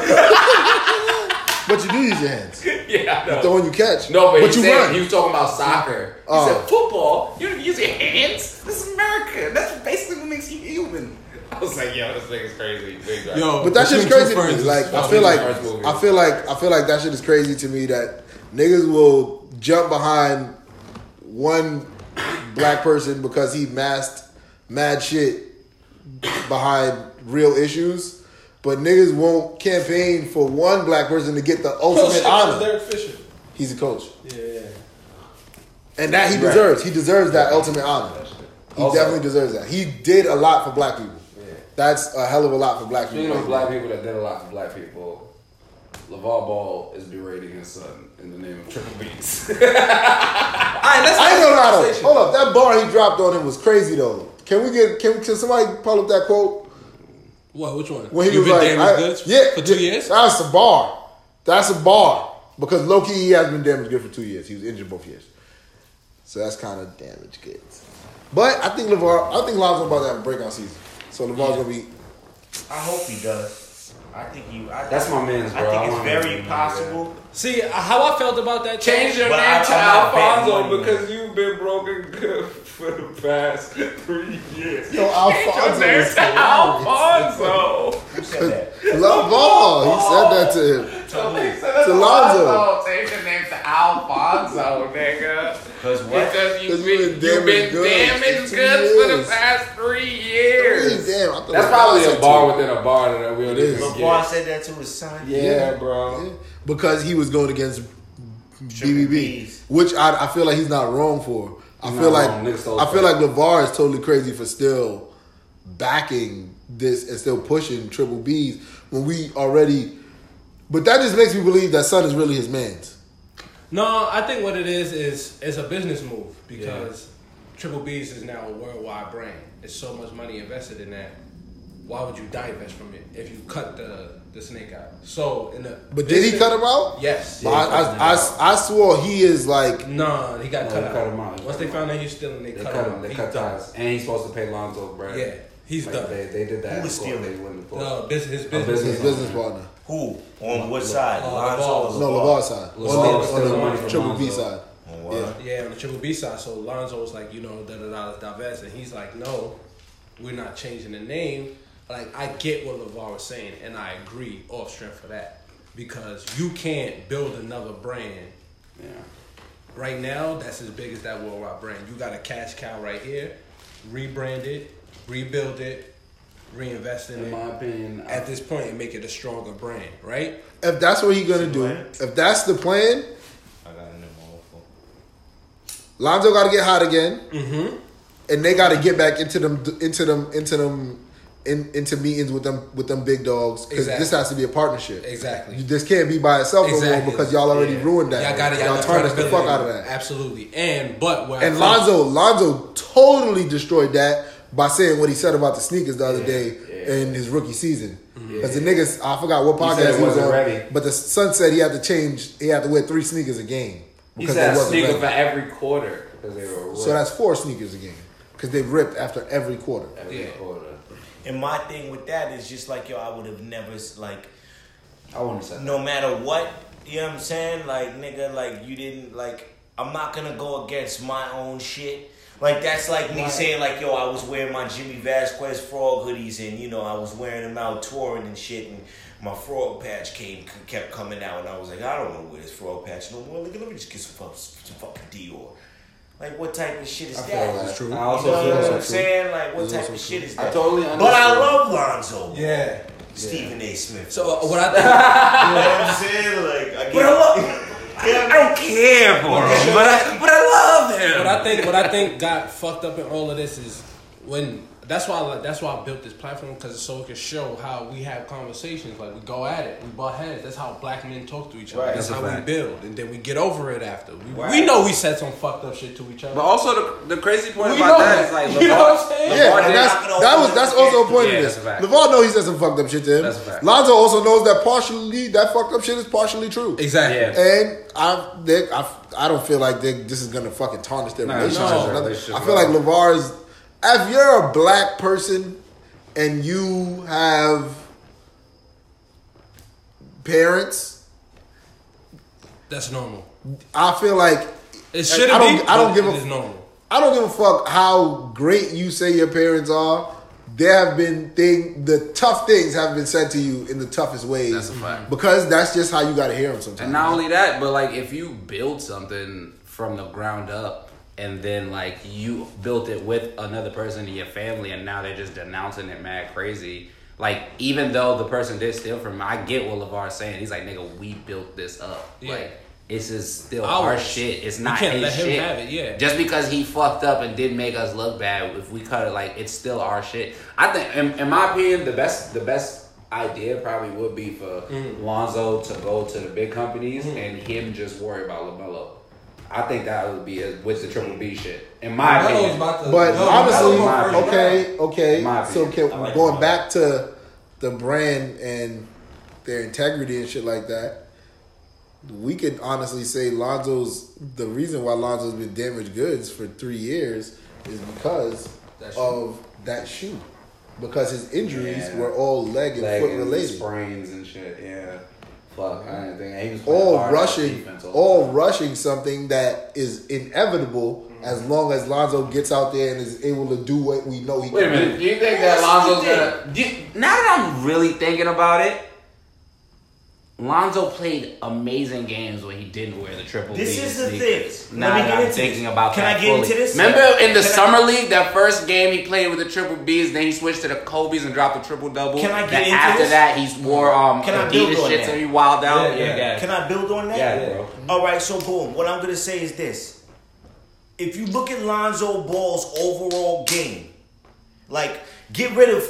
But you do use your hands. yeah, I know. The one you catch. No, but, but he you said run. he was talking about soccer. He Oh. said football. You don't even use your hands. This is America. That's basically what makes you human. I was like, yo, this thing's crazy. Big. Yo, but that's just Between crazy to me. Like I feel like the first movie. I feel like I feel like that shit is crazy to me that niggas will jump behind one black person because he masked mad shit behind real issues. But niggas won't campaign for one black person to get the ultimate shit, honor. Derek Fisher. He's a coach. Yeah, yeah. And that he deserves. He deserves that ultimate honor. He Also- definitely deserves that. He did a lot for black people. Yeah. That's a hell of a lot for black people. You know, black people that did a lot for black people, LaVar Ball is berating his son in the name of Triple B's. <laughs> All right, let's I ain't gonna lie though. conversation. Hold up, that bar he dropped on him was crazy though. Can we get? Can, can somebody pull up that quote What? Which one? when he you was been like, damaged I- goods "Yeah, for two yeah, years? That's a bar. That's a bar because low key he has been damaged good for two years. He was injured both years, so that's kind of damaged goods. But I think LaVar, I think Lonzo about to have a breakout season. So LaVar's gonna be. I hope he does. I think you. I, That's my man's, I bro. I think it's want him to very be possible. See how I felt about that. Change your name to I'm not betting Alfonso because you've been broken good for the past three years. Yo, Alfonso. Your Alfonso. Who said that? LaVon. He said that to him. Totally. To Lonzo. Change your name to Alfonso, nigga. Because what? Because you've been, you been damaged goods, for the past three years. Three, damn, That's probably a bar within a bar that we'll do. LeBron said that to his son. Yeah, yeah. bro. Yeah. Because he was going against BBB, which I, I feel like he's not wrong for. I feel like I feel like LaVar is totally crazy for still backing this and still pushing triple B's when we already. But that just makes me believe that Son is really his man's. No, I think what it is is it's a business move because yeah. Triple B's is now a worldwide brand. There's so much money invested in that. Why would you divest from it if you cut the the snake out. So in the but did he cut him out? Yes. Yeah, I, I. I, I, swore he is like no, he got no, cut, he out. cut him out. Once they found out he's stealing, they, they cut, cut him. They he cut ties, and he's supposed to pay Lonzo, bro. Yeah, he's like done. They, they did that. Who was stealing? They wouldn't no, business, his business, business, business partner. Who on what side? Uh, Lonzo. No, LaVar side. LaVar. on the, on the triple B side. Yeah. yeah, on the triple B side. So Lonzo was like, you know, da da da, da and he's like, no, we're not changing the name like I get what LaVar was saying, and I agree off strength for that because you can't build another brand. Yeah. Right now, that's as big as that worldwide brand. You got a cash cow right here, rebrand it, rebuild it, reinvest in, in it. my opinion, at I, this point, and make it a stronger brand. Right? If that's what he's gonna do, plan? if that's the plan, I got a new mobile. Lonzo got to get hot again, mm-hmm. and they got to get back into them, into them, into them in, into meetings with them with them big dogs because exactly. this has to be a partnership. Exactly. You, this can't be by itself exactly. because y'all already yeah. ruined that. Y'all got it. Y'all, y'all tarnished the fuck out of that. Absolutely. And but and Lonzo Lonzo totally destroyed that by saying what he said about the sneakers the other yeah, day yeah. in his rookie season. Mm-hmm. Because yeah. the niggas, I forgot what podcast he, he was on, ready. but the son said he had to change. He had to wear three sneakers a game. Because he said sneaker ready. for every quarter they were. So that's four sneakers a game because they ripped after every quarter. Every quarter. And my thing with that is just like yo, I would have never like. I wouldn't say. No matter what, you know what I'm saying? Like nigga, like you didn't like. I'm not gonna go against my own shit. Like that's like me right. saying like yo, I was wearing my Jimmy Vasquez frog hoodies and you know I was wearing them out touring and shit and my frog patch came kept coming out and I was like I don't want to wear this frog patch no more. Like let me just get some, some fucking Dior. Like what type of shit is I that? That's true. I also you know feel what, what I'm saying. Like what type of shit is that? I totally understand. But I love Lonzo. Yeah. Stephen yeah. A. Smith. So uh, what I <laughs> think, you know what I'm saying, like I, but <laughs> I don't care for him, but I but I love him. What I think, what I think got fucked up in all of this is when that's why I, that's why I built this platform because so it can show how we have conversations. Like we go at it, we butt heads. That's how black men talk to each other. Right. That's, that's how we build, and then we get over it after. We, right. we, know we said some fucked up shit to each other. But also the, the crazy point we about that, that is like LaVar, you know what I'm saying? Yeah, that's, that was that's also a point yeah, of this. LaVar knows he said some fucked up shit to him. That's a fact. Lonzo also knows that partially that fucked up shit is partially true. Exactly. Yeah. And I, I, I don't feel like this is gonna fucking tarnish their nah, relationship. No, I feel like LaVar is if you're a black person and you have parents, that's normal. I feel like it should I don't, be. I don't give a normal. I don't give a fuck how great you say your parents are. There have been thing the tough things have been said to you in the toughest ways. That's a fact. Because that's just how you got to hear them sometimes. And not only that, but like if you build something from the ground up, and then like you built it with another person in your family and now they're just denouncing it mad crazy like even though the person did steal from me, I get what LaVar's saying. He's like, nigga, we built this up. Yeah. Like it's just still our shit. It's not can't his let him shit. Have it, yeah. Just because he fucked up and did make us look bad, if we cut it, like it's still our shit. I think, in, in my opinion, the best the best idea probably would be for mm. Lonzo to go to the big companies mm. and him just worry about LaMelo. I think that would be a, with the Triple B shit. In my Melo's opinion. About to, but no, obviously, my okay, okay. My so can, like going back to the brand and their integrity and shit like that, we could honestly say Lonzo's the reason why Lonzo's been damaged goods for three years is because that of that shoe, because his injuries yeah. were all leg and leg foot and related, sprains and shit. Yeah pluck or anything. And he was all rushing, all, rushing something that is inevitable mm-hmm. as long as Lonzo gets out there and is able to do what we know he Wait can. Wait a minute, do you think that Lonzo's gonna? Now that I'm really thinking about it, Lonzo played amazing games when he didn't wear the triple Bs. This B is the thing. Now Let me get I'm into thinking this. about Can that I get into this? Remember in the Can I- summer league, that first game he played with the triple Bs, then he switched to the Kobe's and dropped the triple double. Can I get then into after this? that, he wore um Can I build Adidas on shits that? and he wild out. Yeah, Yeah, yeah. yeah. Can I build on that? Yeah, bro. All right, so boom. What I'm gonna say is this: if you look at Lonzo Ball's overall game, like get rid of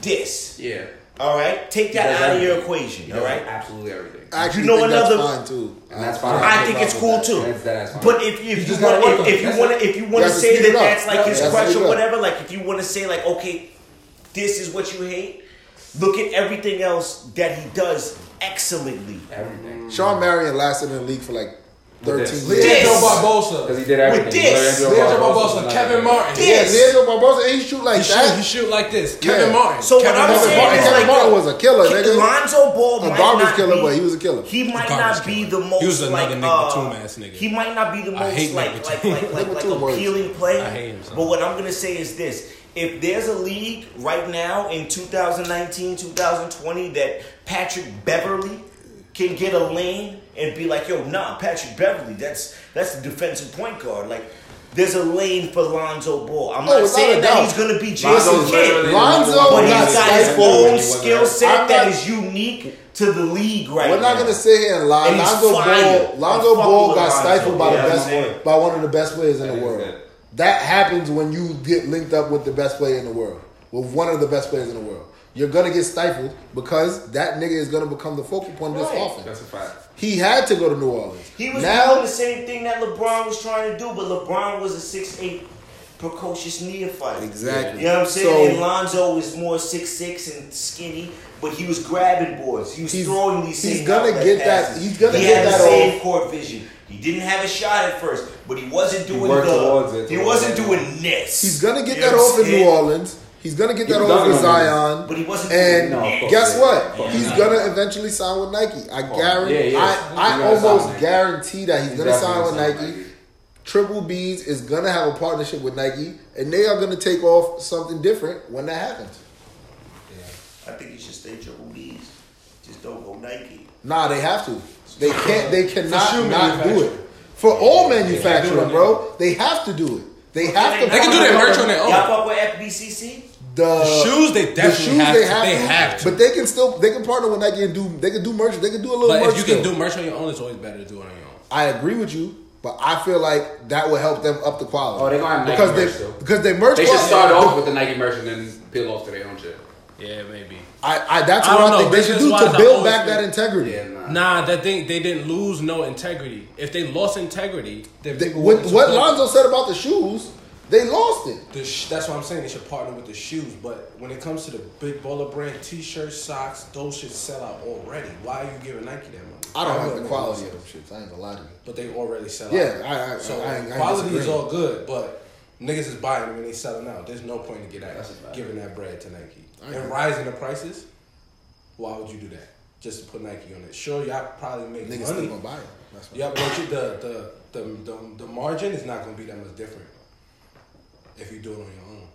this. Yeah. All right, take that does out of your equation. He all. Absolutely everything. I actually You know think another- that's fine too. And that's I- fine. I think it's cool too. That's- that's fine. But if, if you just want, gotta if, if you want, it. if you want You to to say that that's like his You crush or whatever, like if you want to say like, okay, this is what you hate. Look at everything else that he does excellently. Everything. Shawn Marion lasted in the league for like With 13 years. Leandro Barbosa. Because he did everything. this. Leandro Barbosa. Kevin Martin. Yeah, Leandro Barbosa, and he shoot like He shoot, that. he shoot like this. Yeah. Kevin Martin. So what Kevin I'm Martin. saying Martin, is Kevin like, Martin yo, was a killer, nigga. Lonzo Ball A might garbage not killer, be, but he was a killer. He might garbage not be killer. the most He was another like Nick uh, Batum ass nigga. He might not be the most like like like like, like appealing player. I hate him. But what I'm gonna say is this: if there's a league right now in 2019, 2020 that Patrick Beverley can get a lane and be like, yo, nah, Patrick Beverley, that's that's the defensive point guard. Like, there's a lane for Lonzo Ball. I'm Oh, not without saying that doubt. he's gonna be Jason Lonzo's Kidd. Lonzo But he's got his own skill set I'm not- is unique to the league right We're now. not gonna sit here and lie. And he's Lonzo fire. Ball, Lonzo Ball got Lonzo. stifled by Yeah, the best, it. by one of the best players in That the world. good. That happens when you get linked up with the best player in the world, with one of the best players in the world. You're gonna get stifled because that nigga is gonna become the focal point of this Right. offense. That's a fact. He had to go to New Orleans. He was now. doing the same thing that LeBron was trying to do, but LeBron was a six eight precocious neophyte. Exactly. You know what I'm saying? So- and Lonzo is more six six and skinny, but he was grabbing boards. He was He's- throwing these he's gonna outlet get that- he's gonna he get had that the same off. court vision. He didn't have a shot at first, but he wasn't doing worked the. towards it, he wasn't doing this. He's gonna get You that off in New? Orleans. He's gonna get that was off done Zion. But he wasn't And No, guess yeah. what? Of course, He's yeah. gonna eventually sign with Nike. I guarantee. Yeah, yeah. I, I He's gonna sign almost guarantee that he's, He's gonna sign with definitely Nike. Triple B's is gonna have a partnership with Nike, and they are gonna take off something different when that happens. Yeah, I think he should stay triple B's. Just don't go Nike. Nah, they have to. They can't. They cannot shoe not do it. manufacturing. For all do it manufacturing, bro, they have to do it. They have to. They can do their merch on their own. Y'all fuck with FBCC? The, The shoes, they the definitely shoes have they to. have They to, have to. But they can still they can partner with Nike and do they can do merch. They can do a little But merch. if you can do merch on your own, it's always better to do it on your own. I agree with you, but I feel like that will help them up the quality. Oh, they gonna have Nike because merch, they though. because they merch. They should quality- start off with the Nike merch and then peel off to their own shit. Yeah, maybe. I, I that's I what I, think they should do to build always back that integrity. Yeah, nah. Nah, that they they didn't lose no integrity. If they lost integrity, They- what what Lonzo said about the shoes, they lost it. The sh- that's what I'm saying. They should partner with the shoes. But when it comes to the big baller brand T-shirts, socks, those should sell out already. Why are you giving Nike that money? I don't That like the quality of no them sense. shits. I ain't gonna lie to you. But they already sell Yeah, out. I- I- so I ain't- I ain't quality is all good, but niggas is buying them and they selling out. There's no point to get that giving that bread to Nike and rising the prices. Why would you do that? Just to put Nike on it? Sure, y'all probably make Niggas still money. gonna buy it. That's. Yeah, but you, the, the the the the margin is not gonna be that much different if you do it on your own.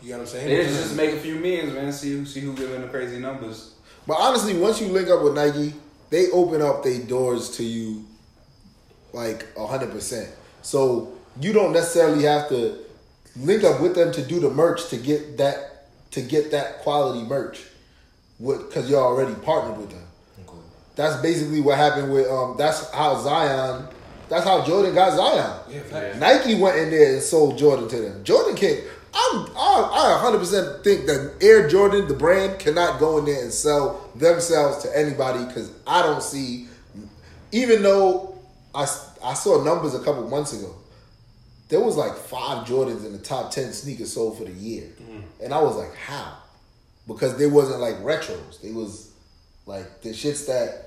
You know what I'm saying? They just, just make a few millions, man. See who see who giving the crazy numbers. But honestly, once you link up with Nike, they open up their doors to you like hundred percent. So you don't necessarily have to link up with them to do the merch to get that to get that quality merch, because you're already partnered with them. That's basically what happened with um. That's how Zion. That's how Jordan got Zion. Yeah. Nike went in there and sold Jordan to them. Jordan can't. I'm, I, I 100% think that Air Jordan, the brand, cannot go in there and sell themselves to anybody because I don't see, even though I, I saw numbers a couple months ago, there was like five Jordans in the top 10 sneakers sold for the year. Mm. And I was like, how? Because they wasn't like retros. They was like the shits that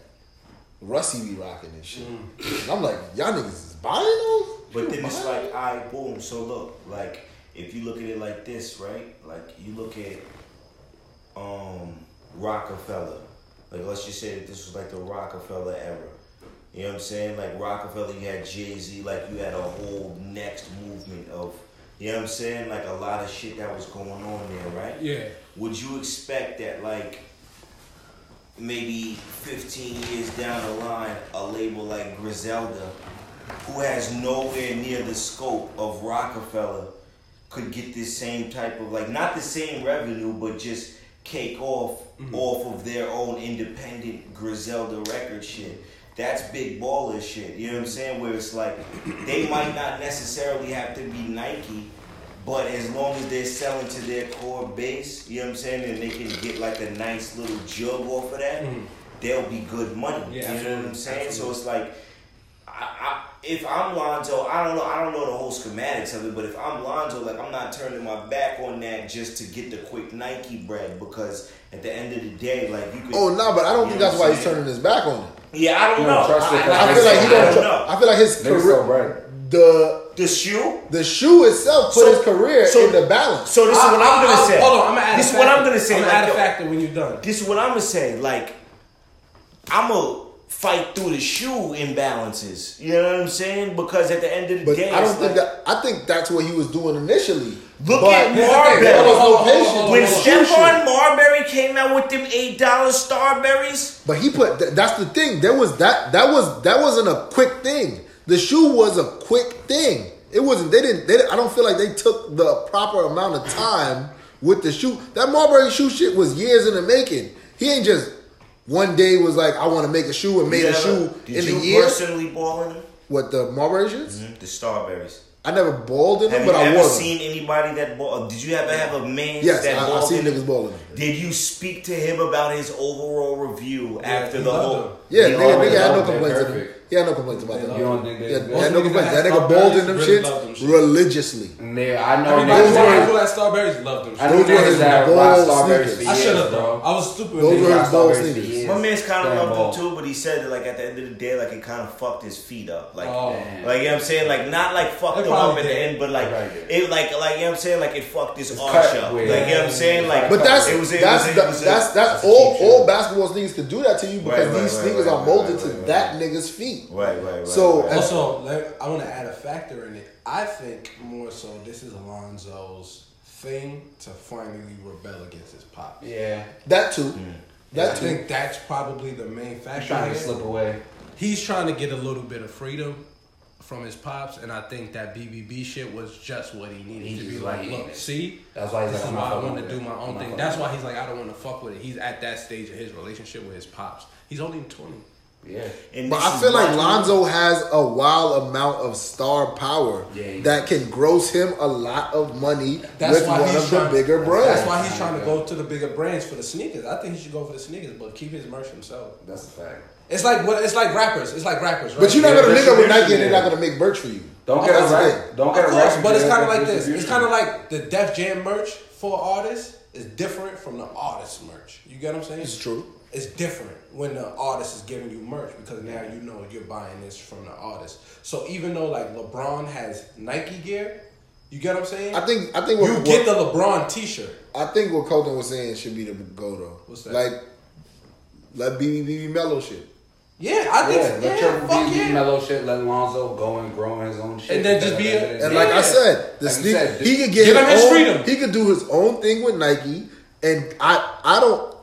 Russie be rocking this shit. And I'm like, y'all niggas is buying those? But You then it's buying like, all right, boom. So look, like if you look at it like this, right? Like you look at um Rockefeller. Like let's just say that this was like the Rockefeller era. You know what I'm saying? Like Rockefeller, you had Jay Z, like you had a whole next movement of, you know what I'm saying? Like a lot of shit that was going on there, right? Yeah. Would you expect that, like, maybe 15 years down the line, a label like Griselda, who has nowhere near the scope of Rockefeller, could get this same type of like not the same revenue, but just cake off mm-hmm. off of their own independent Griselda record shit. That's big baller shit. You know what I'm saying? Where it's like they might not necessarily have to be Nike, but as long as they're selling to their core base, you know what I'm saying, and they can get like a nice little jug off of that, mm-hmm. they'll be good money. Yeah, you know what I'm absolutely, saying? So it's like I, I, if I'm Lonzo, I don't know. I don't know the whole schematics of it, but if I'm Lonzo, like I'm not turning my back on that just to get the quick Nike bread because at the end of the day, like you could. Oh no, but I don't think that's why I'm he's turning his back on it. Yeah, I don't You know. don't trust it, I, 'cause I I, feel like he don't. don't tr- know. I feel like his Niggas so career, the The shoe. the shoe itself put So- his career so- in the balance. So this is what I'm gonna say. Hold on, I'm gonna add This a is what I'm gonna say. I'm like, gonna add a factor when you're done. This is what I'm gonna say. Like, I'm gonna fight through the shoe imbalances. You know what I'm saying? Because at the end of the but day, I don't think like, that. I think that's what he was doing initially. Look but at Here's the thing. Marbury. There was Hold no on, hold on, patience. hold on, when with hold on. the shoe Stephon. Marbury came out with them eight dollar Starburys, But he put th- that's the thing. There was that that was that wasn't a quick thing. The shoe was a quick thing. It wasn't. They didn't. They, I don't feel like they took the proper amount of time with the shoe. That Marbury shoe shit was years in the making. He ain't just one day was like, I want to make a shoe and made You a shoe Did in you a year. personally ball in them? What the Marbury shits? Mm-hmm, the Starburys. I never balled in them, Have but you I ever wore them. seen anybody that ball? Did you ever have a man Yes, that I, I balled seen in them? niggas balling. Did you speak to him about his overall review after the whole? them. Yeah, He nigga, nigga had no loved them. complaints. They're Of them. perfect. He had no complaints about them. You don't think they- Yeah, they- he had no complaints. that That nigga balled in them really shits them shit. religiously. And I know Everybody those who were- had- who Starburys loved them. I know Those were his niggas that ball rock Starburys sneakers. I should have, bro. bro. I was stupid. Those when were they his rocked ball sneakers. My man's kind of loved them too, but he said that like at the end of the day, like it kind of fucked his feet up. Like, Oh. like you know what I'm saying, like not like fucked It him up probably at the end, but like it, like like you know what I'm saying, like it fucked his arch up. Like you know what I'm saying, like. But that's it was it that's was, it the- was a- that's that's all all basketball sneakers could do that to you because Right, right, these sneakers are molded to that nigga's feet. Right, right, right. So, right. and- Also, let, I want to add a factor in it. I think more so this is Alonzo's thing to finally rebel against his pop. Yeah. That too. Mm. I That too. think that's probably the main I'm factor. trying to slip away. He's trying to get a little bit of freedom from his pops, and I think that BBB shit was just what he needed He to be like, like look, it. see, That's why he's this like, is why I want to do it. my I'm own thing. That's why he's like, I don't want to fuck with it. He's at that stage of his relationship with his pops. He's only twenty. Yeah. And But I feel like my- Lonzo has a wild amount of star power Yeah, he that can gross him a lot of money That's with why one he's of the bigger brands. That's why he's trying to go to the bigger brands for the sneakers. I think he should go for the sneakers, but keep his merch himself. That's a fact. It's like what? It's like rappers. It's like rappers, right? But you're not Yeah, gonna link up with Nike and they're not gonna make merch for you. Don't get that's a the record. thing. Don't Of get a course, but it's kind of like this. It's kind of like the Def Jam merch for artists is different from the artist merch. You get what I'm saying? It's true. It's different when the artist is giving you merch because now you know you're buying this from the artist. So even though like LeBron has Nike gear, you get what I'm saying? I think I think what, you what- get the LeBron T-shirt. I think what Colton was saying should be the go though. What's that? Like let BB mellow shit. Yeah, I think. Yeah, Yeah, let Triple fuck yeah. mellow shit. Let Lonzo go and grow his own shit. And then just be a- At the end of And the like I said, the Like sneak, said, he could get his, him his own, freedom. He could do his own thing with Nike, and I I don't.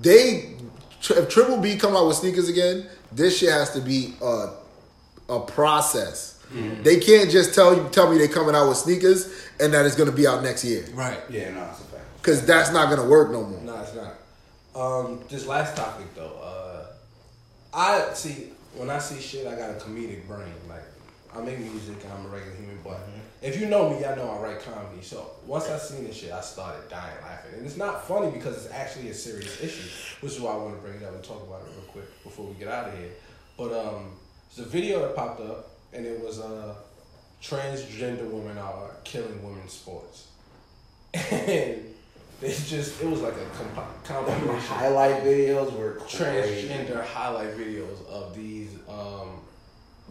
They if Triple B come out with sneakers again, this shit has to be a a process. Mm-hmm. They can't just tell you tell me they coming out with sneakers and that it's gonna be out next year Right. Yeah, no, it's a fact. because that's not gonna work no more. No, it's not. Um, this last topic though, uh, I see when I see shit, I got a comedic brain. Like I make music and I'm a regular human, but if you know me, I know I write comedy. So once I seen this shit, I started dying laughing, and it's not funny because it's actually a serious issue, which is why I want to bring it up and talk about it real quick before we get out of here. But um, there's a video that popped up, and it was uh, transgender women are killing women's sports, and it's just it was like a comp- compilation Highlight videos were crazy. transgender highlight videos of these um,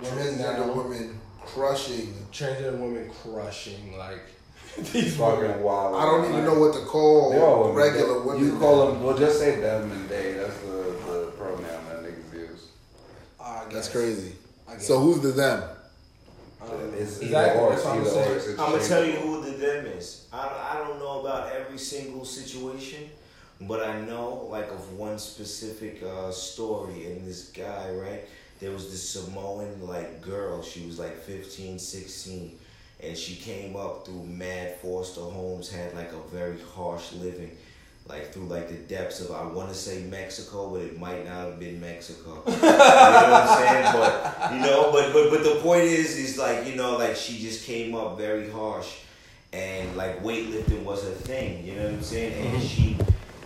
women Transgender now, women crushing. transgender women crushing like <laughs> these Fucking women. wild. I don't even know what to call They're women. regular They- women. You call them. Well, just say them and they. That's the the pronoun that niggas use. I That's crazy. I guess. So who's the them? Um, It's exactly, or. that's what I'm saying. I'm gonna tell you who the them is. I, I don't know about every single situation, but I know like of one specific uh, story and this guy, right? There was this Samoan like girl. She was like 15, 16, and she came up through mad foster homes. Had like a very harsh living, like through like the depths of I want to say Mexico, but it might not have been Mexico. <laughs> you know what I'm saying? But you know, but but but the point is, is like you know, like she just came up very harsh, and like weightlifting was her thing. You know what I'm saying? And mm-hmm. she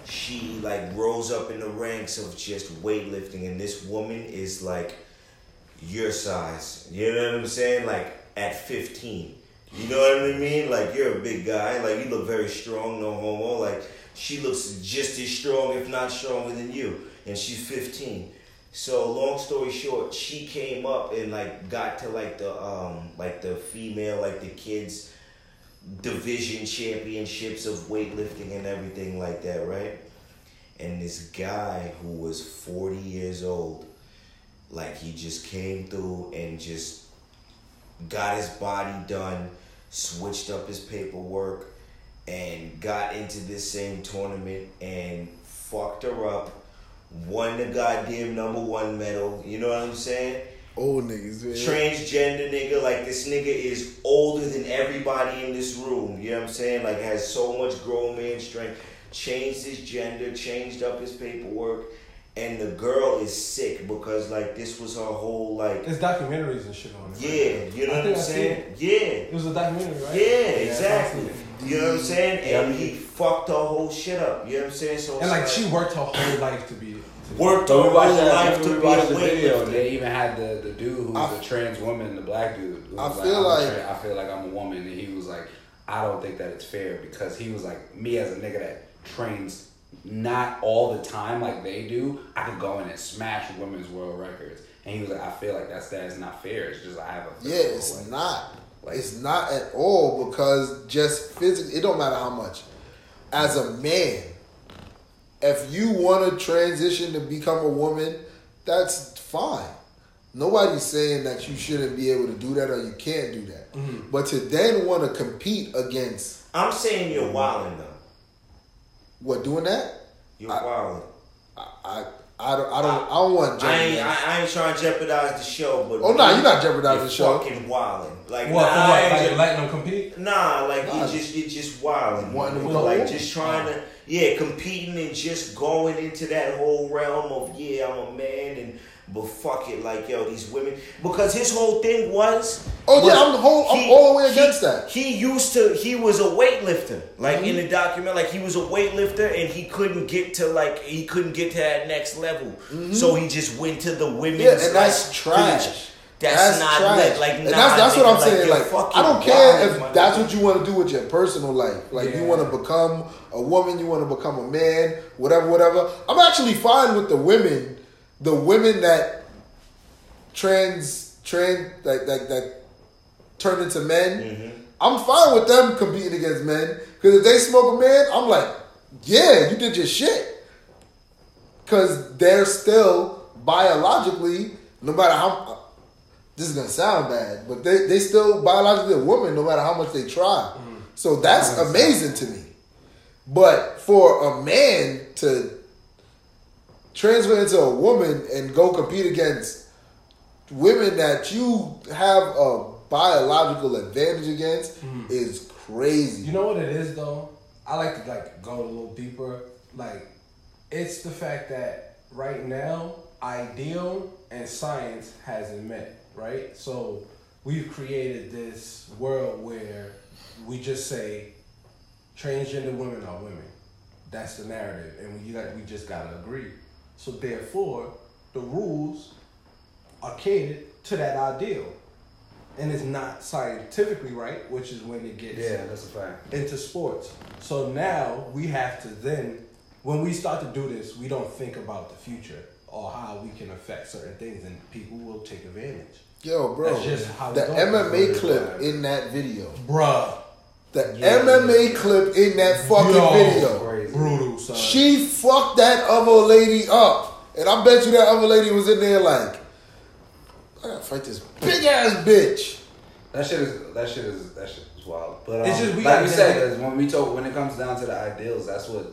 she like rose up in the ranks of just weightlifting, and this woman is like your size. You know what I'm saying? Like at 15. You know what I mean? Like you're a big guy. Like you look very strong, no homo. Like she looks just as strong, if not stronger than you, and she's 15. So long story short, she came up and like got to like the um like the female like the kids division championships of weightlifting and everything like that, right? And this guy who was 40 years old, like he just came through and just got his body done, switched up his paperwork, and got into this same tournament and fucked her up, won the goddamn number one medal. You know what I'm saying? Old niggas, man. transgender nigga. Like this nigga is older than everybody in this room. You know what I'm saying? Like has so much grown man strength. Changed his gender, changed up his paperwork, and the girl is sick because like this was her whole like There's documentaries and shit on it. right? yeah. You know I what I'm I saying? it. Yeah. It was a documentary, right? Yeah, that's exactly. how I seen it. You know what I'm saying? Yeah. And he fucked her whole shit up. You know what I'm saying? So And like it's she worked her whole life to be. Worked So we watched that. life we to be a watched the video. They even had the, the dude who was I- a trans woman, the black dude. who I was feel I'm like- I feel like I'm a woman, and he was like, I don't think that it's fair because he was like, me as a nigga that trains not all the time like they do. I could go in and smash women's world records, and he was like, I feel like that's that's not fair. It's just I have a Yeah, it's like- not. like- it's not at all because just physically, it don't matter how much. As a man, if you want to transition to become a woman, that's fine. Nobody's saying that you shouldn't be able to do that or you can't do that. Mm-hmm. But to then want to compete against I'm saying you're wilding though. what doing that, You're wilding. I I, I don't I don't I don't want. I ain't. I, I ain't trying to jeopardize the show, but Oh, nah, you're not jeopardizing the show. Fucking wilding, like What? nah, for I what? ain't Like just- letting them compete? Nah, like Nah. you just you just wilding, Wanting to you become like woman. just trying to yeah, competing and just going into that whole realm of yeah, I'm a man and but fuck it, like yo, these women because his whole thing was Oh, yeah, I'm the whole- I'm all the way against he- that. He used to he was a weightlifter, like in Mm-hmm. the document, like he was a weightlifter and he couldn't get to like he couldn't get to that next level, so he just went to the women's. Mm-hmm. Yeah, and that's like, trash. finish. That's, not trash. lit. Like, and nah, that's that's what I'm saying. Like, I don't care if that's what you want to do with your personal life. Like, you want to become a woman, you want to become a man, whatever, whatever. I'm actually fine with the women, the women that trans, trans, that that that turn into men. Mm-hmm. I'm fine with them competing against men because if they smoke a man, I'm like, yeah, you did your shit. Because they're still biologically, no matter how. This is gonna sound bad, but they they still biologically a woman, no matter how much they try. So that's amazing to me. But for a man to transfer into a woman and go compete against women that you have a biological advantage against mm-hmm. is crazy. You know what it is though? I like to like go a little deeper. Like, it's the fact that right now, ideal and science hasn't met, right? So we've created this world where we just say transgender women are women. That's the narrative, and we got we just gotta agree. So therefore, the rules are catered to that ideal, and it's not scientifically right, which is when it gets Yeah, that's a fact. into sports. So now we have to then, when we start to do this, we don't think about the future or how we can affect certain things, and people will take advantage. Yo, bro, That's just how the it. MMA clip in that video, Bruh, the Yeah. MMA clip in that fucking Yo. video, Crazy. brutal son. she fucked that other lady up, and I bet you that other lady was in there like, I gotta fight this big ass bitch. That shit is that shit is that shit is wild. But um, It's just we like gotta you said, when we talk when it comes down to the ideals, that's what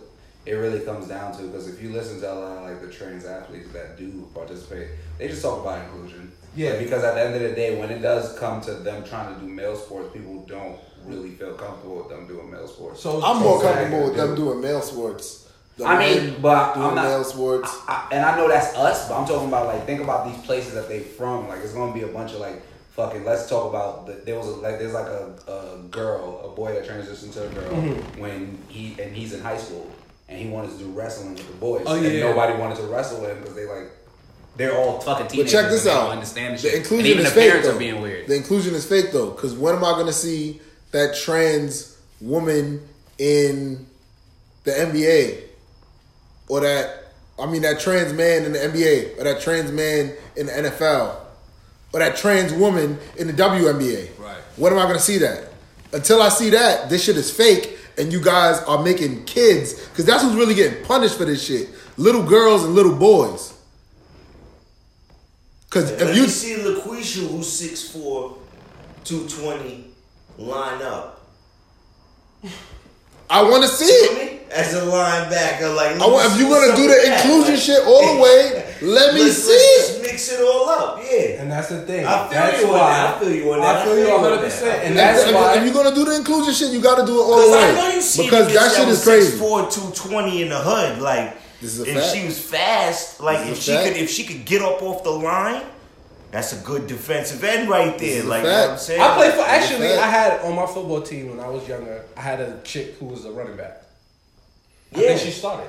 it really comes down to because if you listen to a lot of like the trans athletes that do participate, they just talk about inclusion. Yeah. Like, because at the end of the day, when it does come to them trying to do male sports, people don't really feel comfortable with them doing male sports. So I'm more comfortable with them doing male sports. The I mean, but doing I'm not- male sports. I, and I know that's us, but I'm talking about like think about these places that they from. Like it's gonna be a bunch of like fucking. Let's talk about the, there was a, like there's like a, a girl, a boy that transitioned to a girl Mm-hmm. when he and he's in high school and he wanted to do wrestling with the boys. Oh, and nobody wanted to wrestle with him because they like they're all fucking But teenagers. check this and they out. Don't understand the The inclusion and even is the fake parents though. are being weird. The inclusion is fake though, because when am I going to see that trans woman in the NBA, or that I mean that trans man in the NBA, or that trans man in the NFL, or that trans woman in the WNBA? Right. When am I going to see that? Until I see that, this shit is fake, and you guys are making kids, because that's who's really getting punished for this shit. Little girls and little boys. Because if you see LaQuisha, who's 6'4", 220, line up. I want to see it. As a linebacker, like I want, if you're gonna do the inclusion shit all the way, <laughs> let me let's, see let's it. just mix it all up. Yeah, and that's the thing. I feel that's you on that. I feel you on that. I feel you I feel you 100. percent And If, that's if- why if you're gonna do the inclusion shit, you got to do it all the Because I know way. you see Because that shit was is crazy. 6'4", 220 in the hood. Like, This is a if fact. she was fast, like This if she fact. could, if she could get up off the line, that's a good defensive end right there. there. is Like, you know what I'm saying? I played for actually. I had on my football team when I was younger. I had a chick who was a running back. I Yeah. think she started.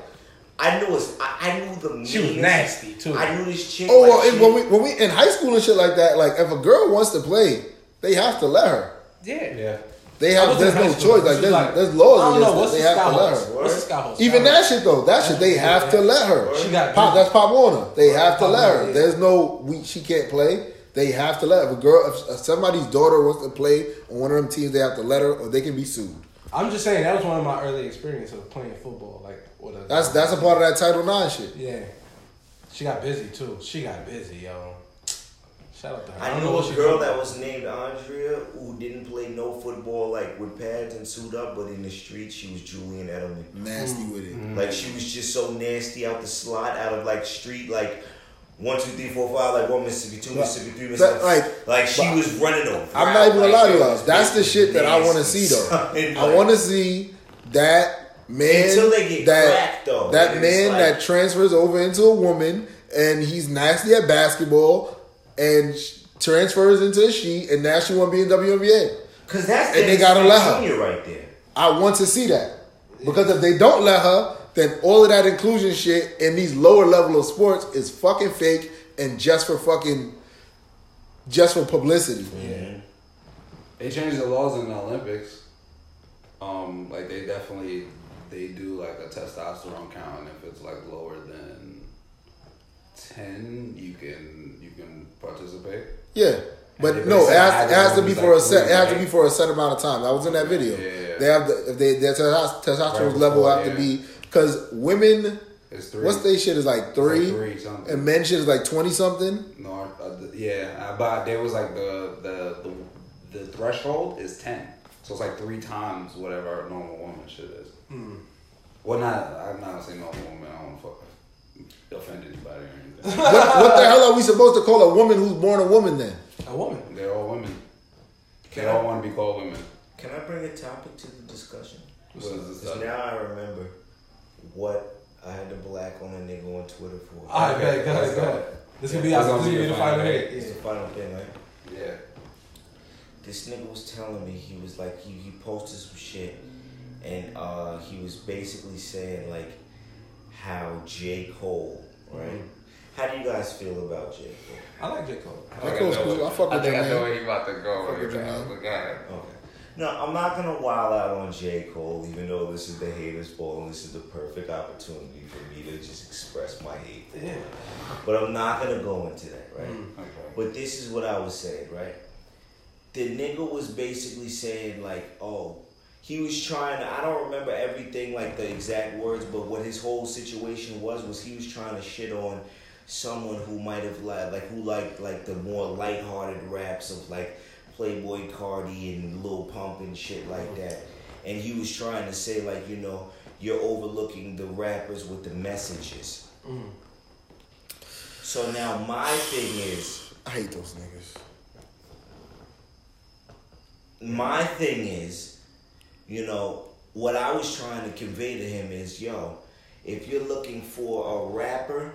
I knew it. I, I knew the. She was nasty too. I knew this chick. Oh like, well, she- it, when we when we in high school and shit like that, like if a girl wants to play, they have to let her. yeah. Yeah. They have there's no school. choice. Like there's like- there's laws I don't know what's that. the They have to let her. What's the scout house? Even that shit though, that shit they have to let her. She got Pop, that's Pop Warner. They have to let her. There's no we. She can't play. They have to let her. If a girl, if, somebody's daughter wants to play on one of them teams, they have to let her, or they can be sued. I'm just saying that was one of my early experiences of playing football. Like, what a, That's that's a part of that Title Nine shit. yeah. She got busy too. She got busy, yo. Shout out to her. I don't knew what a girl that was named Andrea who didn't play no football like with pads and suit up, but in the streets she was Julian Edelman. Nasty with Mm. it. Like she was just so nasty out the slot, out of like street, like one, two, three, four, five, like one Mississippi, two But- Mississippi, three but, Mississippi. like- like she was running over. I'm not even gonna lie to y'all. That's the shit that I want to see though. <laughs> I want to see that man Until they get that cracked, though. that man like- that transfers over into a woman and he's nasty at basketball and transfers into a she and now she want to be in WNBA. Cause that's And they gotta let her. Right there. I want to see that because if they don't let her, then all of that inclusion shit in these lower level of sports is fucking fake and just for fucking just for publicity. Yeah. They changed the laws in the Olympics. Um, like they definitely they do like a testosterone count, and if it's like lower than ten, you can you can participate. Yeah. But no, it has, it has to be for a set. It has to be for a set amount of time. I was in that video. Yeah, yeah. They have the if they their testosterone level have to be because women. It's three. What's they shit is like three, like three something. and men shit is like twenty something. No, uh, yeah, uh, but there was like the, the the the threshold is ten, so it's like three times whatever normal woman shit is. Hmm. Well, not I'm not gonna normal woman. I don't fuck offend anybody or anything. <laughs> what, what the hell are we supposed to call a woman who's born a woman then? A woman. They're all women. They all want to be called women. Can I bring a topic to the discussion? What is this? Because now I remember what I had to black on a nigga on Twitter for. All right, go ahead, go ahead, let's go go. ahead. This could be our gonna be could the the final final hit. hit. It's the final thing, right? Yeah. This nigga was telling me he was like he, he posted some shit and uh he was basically saying like how J. Cole, right? How do you guys feel about J. Cole? I like J Cole. I think Cole's know cool. I fuck with I think your I know where you about to go Fuck with with your that. man. But go ahead. Okay. No, I'm not gonna wild out on J. Cole, even though this is the haters' ball and this is the perfect opportunity for me to just express my hate. Yeah. But I'm not gonna go into that, right? Mm. Okay. But this is what I was saying, right? The nigga was basically saying like, oh, he was trying to. I don't remember everything like the exact words, but what his whole situation was was he was trying to shit on someone who might have like like who liked like the more lighthearted raps of like Playboi Carti and Lil Pump and shit like that. And he was trying to say like, you know, you're overlooking the rappers with the messages. Mm. So now my thing is, I hate those niggas. my thing is, you know, what I was trying to convey to him is, yo, if you're looking for a rapper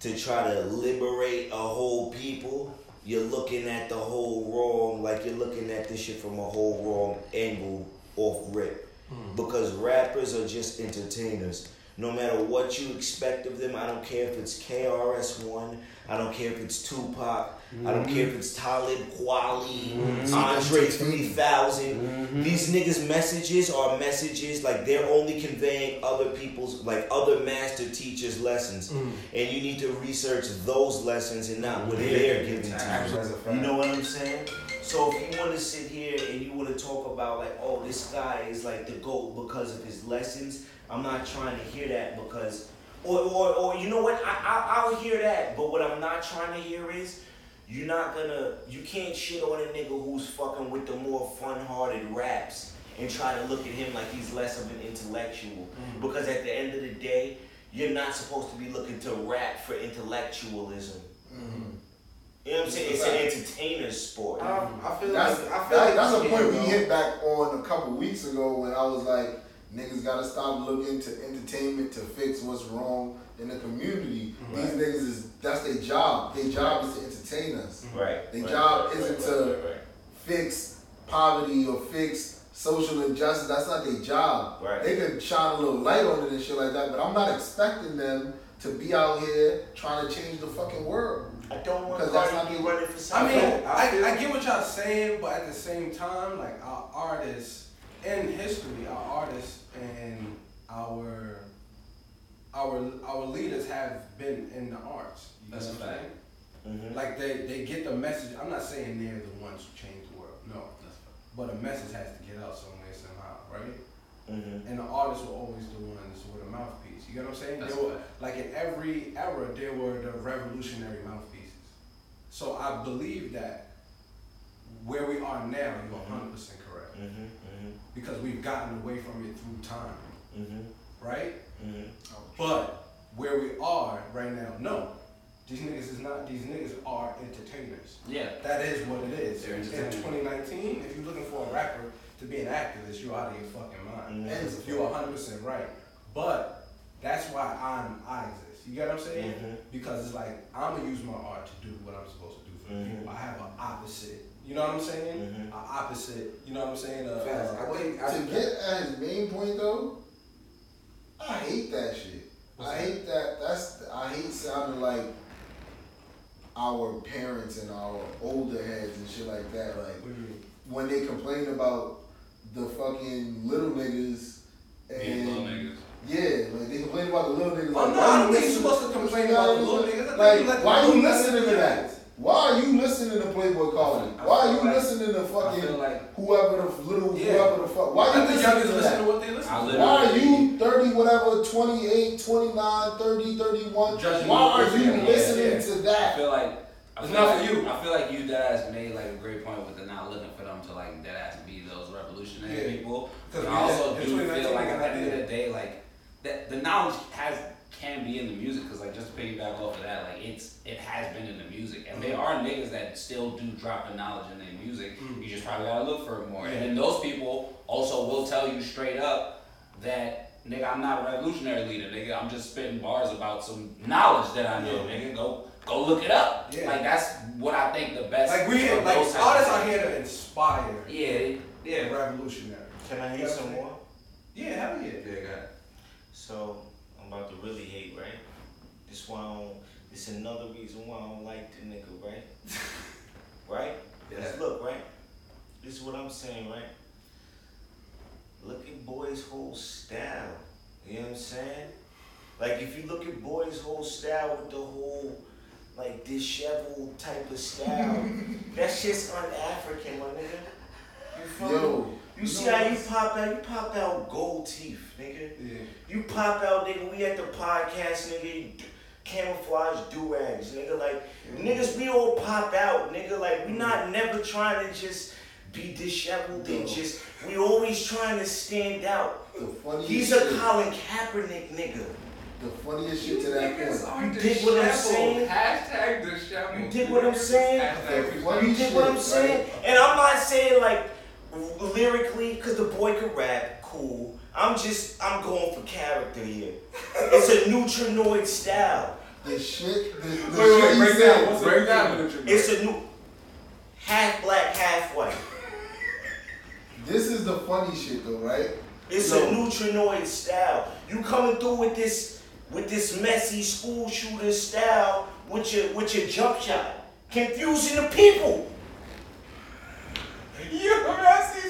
to try to liberate a whole people, you're looking at the whole wrong, like you're looking at this shit from a whole wrong angle off rip. Hmm. Because rappers are just entertainers. No matter what you expect of them, I don't care if it's KRS One, I don't care if it's Tupac, I don't mm-hmm. care if it's Talib Kweli, mm-hmm. Andre 3000. Mm-hmm. These niggas' messages are messages like they're only conveying other people's, like other master teachers' lessons. Mm. And you need to research those lessons and not what they're giving to you. You know what I'm saying? So if you want to sit here and you want to talk about like, oh, this guy is like the goat because of his lessons, I'm not trying to hear that because, or or, or you know what? I, I I'll hear that, but what I'm not trying to hear is. You're not gonna, you can't shit on a nigga who's fucking with the more fun-hearted raps and try to look at him like he's less of an intellectual. Mm-hmm. Because at the end of the day, you're not supposed to be looking to rap for intellectualism. Mm-hmm. You know what I'm saying? It's an entertainer's sport. I, I feel That's, like I feel that- like that's a point we hit back on a couple weeks ago when I was like, niggas gotta stop looking to entertainment to fix what's wrong in the community. These niggas is that's their job. Their job is to entertain us. Mm-hmm. Right. Their right, job right, isn't right, to right, right. fix poverty or fix social injustice. That's not their job. Right. They can shine a little light on it and shit like that, but I'm not expecting them to be out here trying to change the fucking world. I don't want Because that's not B the- running for I something. mean, I feel- I, I get what y'all saying, but at the same time, like our artists in history, our artists and our our our leaders have been in the arts. You That's know a fact. saying? Mhm. Like they, they get the message. I'm not saying they're the ones who change the world. No, but a message has to get out some way somehow, right? Mhm. And the artists were always the ones with a mouthpiece. You get what I'm saying? That's There were, right. like in every era, there were the revolutionary mouthpieces. So I believe that where we are now, you're 100 percent correct Mhm. Because we've gotten away from it through time, Mhm. right? Mhm. But where we are right now, no. These niggas is not. These niggas are entertainers. Yeah. That is what it is. In 2019, if you're looking for a rapper to be an activist, you're out of your fucking mind. Mhm. And you're 100% right. But that's why I'm I exist. You get what I'm saying? Mhm. Because it's like I'm gonna use my art to do what I'm supposed to do for Mhm. people. I have an opposite. You know what I'm saying? Mhm. Opposite. You know what I'm saying? Uh, Facts. uh, I think I to get at his main point though, I hate that shit. What's I that? hate that. That's I hate sounding like our parents and our older heads and shit like that. Like what do when they complain about the fucking little niggas and Being little niggas. yeah, like they complain about the little niggas. Oh, like, no, why I you don't think you're listen- supposed to complain you know about the little niggas. I Like, you let the why little you listening to do that? That. Why are you listening to Playboi Carti? Why are you like- listening to I fucking like whoever the little Yeah. whoever the fuck? Why are you listening to that? listen to what they listen to. Why are you 30, whatever, 28, 29, 30, 31? Judging Why are you person, listening yeah. to I feel like I It's feel not like, for you. I feel like you guys made like a great point with the not looking for them to like dead ass be those revolutionary Yeah. people. 'Cause But I also in do feel like at the end of the day, like that the knowledge has can be in the music because like just to piggyback off of that, like it's it has been in the music, and there are niggas that still do drop the knowledge in their music. Mm. You just probably gotta look for it more, Yeah. and then those people also will tell you straight up that nigga, I'm not a revolutionary leader, nigga. I'm just spitting bars about some knowledge that I know, nigga. Go go look it up. Yeah. Like that's what I think the best. Like we, of like those type artists of are here to inspire. Yeah, yeah. revolutionary. Can I hear some more? Yeah, hell yeah. Yeah, go ahead. So I'm about to really hate, right? This why I don't, this another reason why I don't like the nigga, right? <laughs> right? Let's look, right? This is what I'm saying, right? Look at boy's whole style. You know what I'm saying? Like if you look at boy's whole style with the whole like disheveled type of style, <laughs> that's just un-African, my nigga. You? Yo, You see how you pop out? You pop out gold teeth, nigga. Yeah. You pop out, nigga. We at the podcast, nigga. Camouflage do rags, nigga. Like mm. niggas, we all pop out, nigga. Like we mm. not never trying to just be disheveled and just we always trying to stand out. The funniest He's a shit- Colin Kaepernick nigga. The funniest shit to that Niggas point. are You dig what I'm saying? Hashtag disheveled. You dig what I'm saying? Hashtag Funny You dig what I'm saying? And I'm not saying like lyrically, cause the boy can rap, cool. I'm just I'm going for character here. It's a neutrinoid style. The shit, the, the Wait, shit wait, he break said. down. What's break down the truth? It's a new half black, half white. This is the funny shit though, right? It's Yo. a neutrinoid style. You coming through with this with this messy school shooter style with your with your jump shot, confusing the people. <laughs> You messy school shooters.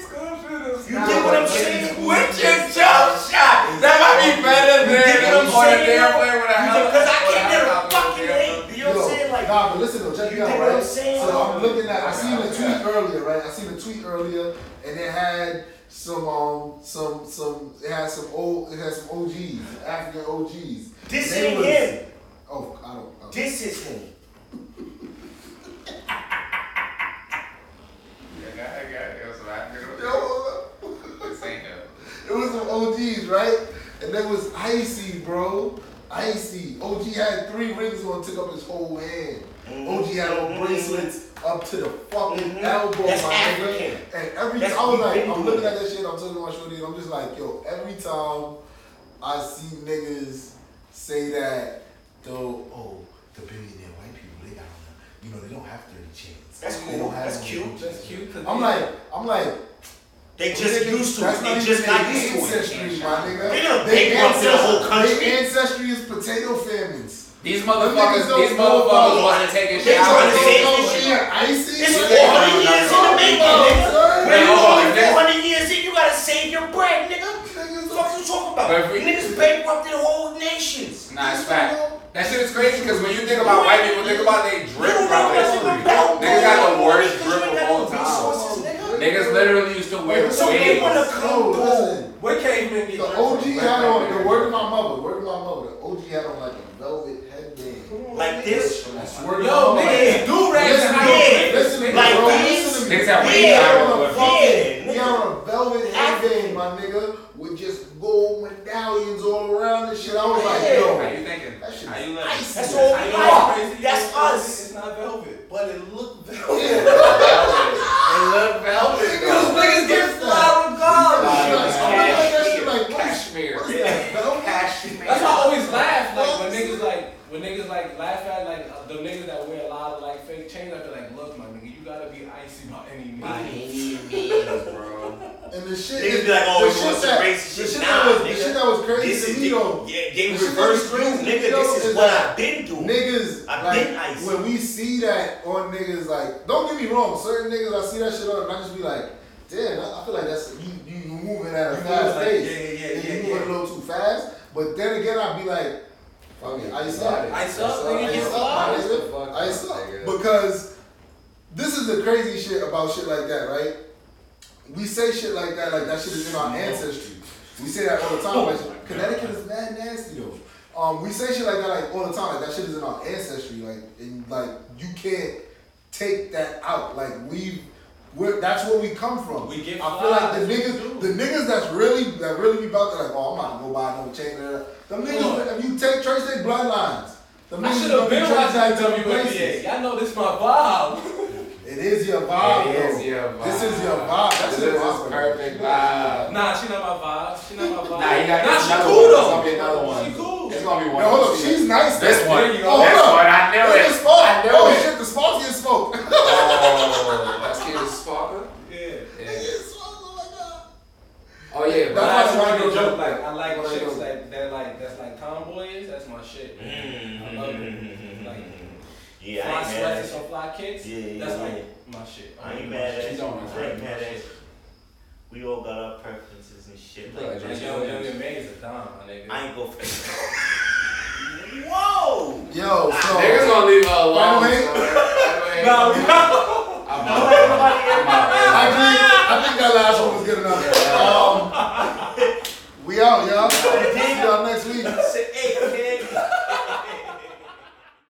You dig what I'm saying? With your jump shot. That might be better You dig than what I'm on a saying? damn player with a. Because I can't get a fucking damn hate. You know what I'm saying? Like nah, but listen though, check you it out, dig what I'm right? saying? So I'm looking at, I seen a tweet earlier, right? I seen a tweet earlier, and it had some, um, some, some, it had some old, it had some OGs, African OGs. this They ain't was- him. Oh, I don't. I don't. This is him. Yeah, go ahead, go ahead. It was a lot. Yo, This ain't him. It was some OGs, right? And there was Icy, bro. Icy. OG had three rings on, took up his whole hand. OG had on bracelets up to the fucking Mhm. elbow, That's my nigga. And every That's I was like, I'm looking at that shit, I'm talking to my shorty, I'm just like, yo, every time I see niggas say that, though, oh, the billionaire white people, they got, you know, they don't have 30 chains. That's cool. That's cute. That's cute. I'm like, I'm like, They just Nigga, used to it. They just got used to it. ancestry, my nigga. They gonna They bankrupt the whole country. Their ancestry is potato famines. These motherfuckers, niggas these know motherfuckers about- wasn't taking They showers. trying to They- say- Oh, yeah, icy. It's What 400 the years in the making, nigga. about, When son? you hold on, only 400 years in, you gotta save your bread, nigga. What the fuck you talking about? But Niggas bankrupted whole nations. Nah, it's fact. That shit is crazy because when you think about white people, think about they drip don't from history. Niggas got the worst drip of all time. Resources, nigga. Niggas literally used to wear So they wigs. wanna Yo, come through. listen. What came in The OG had on, the word of my mother, word of my mother, the OG had on like a velvet headband. Like this? I swear to Yo, God, nigga, like- do rags Listen and to how yeah. you Listen to me, Like bro. Listen to me. Niggas have Yeah. He wigs had on. on a Yeah, fucking, he had on a velvet headband, my nigga, with just gold medallions all around and shit. I was like, yo. How yo, you thinking? that shit How is you. That's all we know like. what's crazy? That's It's- us. It's not velvet, but it look velvet. They look velvet Those though. niggas get fly regardless. I'm looking at that shit like, what is- Cashmere. what is that, velvet? Cashmere. That's why I always laugh like when niggas like when niggas like laugh at like uh, the niggas that wear a lot of like fake chains. I be like, look, my nigga, you gotta be icy by any By any means, bro. <laughs> And the shit Niggas is- be like, oh, the shit want some that- racist the shit? shit Nah, that was- The shit that was crazy This to is me though. yeah, they The reverse through, nigga. This is is what that I've been doing. Niggas, I've like, been icy. when we see that on niggas, like, don't get me wrong, certain niggas, I see that shit on, and I just be like, damn, I, I feel like that's, you, you, you moving at a You fast move like- pace. yeah, yeah, yeah, And yeah, You moving yeah. a little too fast, but then again, I'd be like, fuck it, ice up. Ice up, nigga, Ice get up, fly. my. Ice up. Because this is the crazy shit about shit like that, right? We say shit like that, like that shit is in our ancestry. We say that all the time. Like, Connecticut is mad nasty though. Um, we say shit like that like all the time. Like that shit is in our ancestry. Like and like you can't take that out. Like we, we're, that's where we come from. We get I feel like the niggas, that's what we the niggas that's really that really be about to like, oh, I'm not gonna go buy no chain. There. Them niggas, if you take trace their bloodlines, them I niggas should gonna have be been traced watching to them places. WNBA. Y'all know this my vibe. It is your vibe, It is though. your vibe. This is your vibe. That's This your is vibe. perfect vibe. Nah, she not my vibe. She not my vibe. Nah, you got nah, she cool one. though. It's gonna be another one. She cool. It's gonna be one. Yo, hold up. She's nice. This though. one. There you go. Oh, hold This one. I knew it. I knew oh it. shit, the spark getting smoked. <laughs> Oh, let's get a. Yeah. Oh yeah, That's but why That's Why why I joke joke like I like Why you chicks like that like that's like tomboyish. That's my shit. Mm-hmm. I love it. Mm-hmm. Like Yeah, fly I ain't mad at some fly kicks. Yeah, yeah, That's yeah. like my shit. I ain't mad at you. I ain't mad at. We all got our preferences and shit like like that. Like young young and is a dime, my nigga. I ain't go for <laughs> Whoa! Yo, ah, so Niggas gonna leave her alone. By the way- so, by the way, No, I think I think that last one was good enough. Um, we out, y'all. See y'all next week.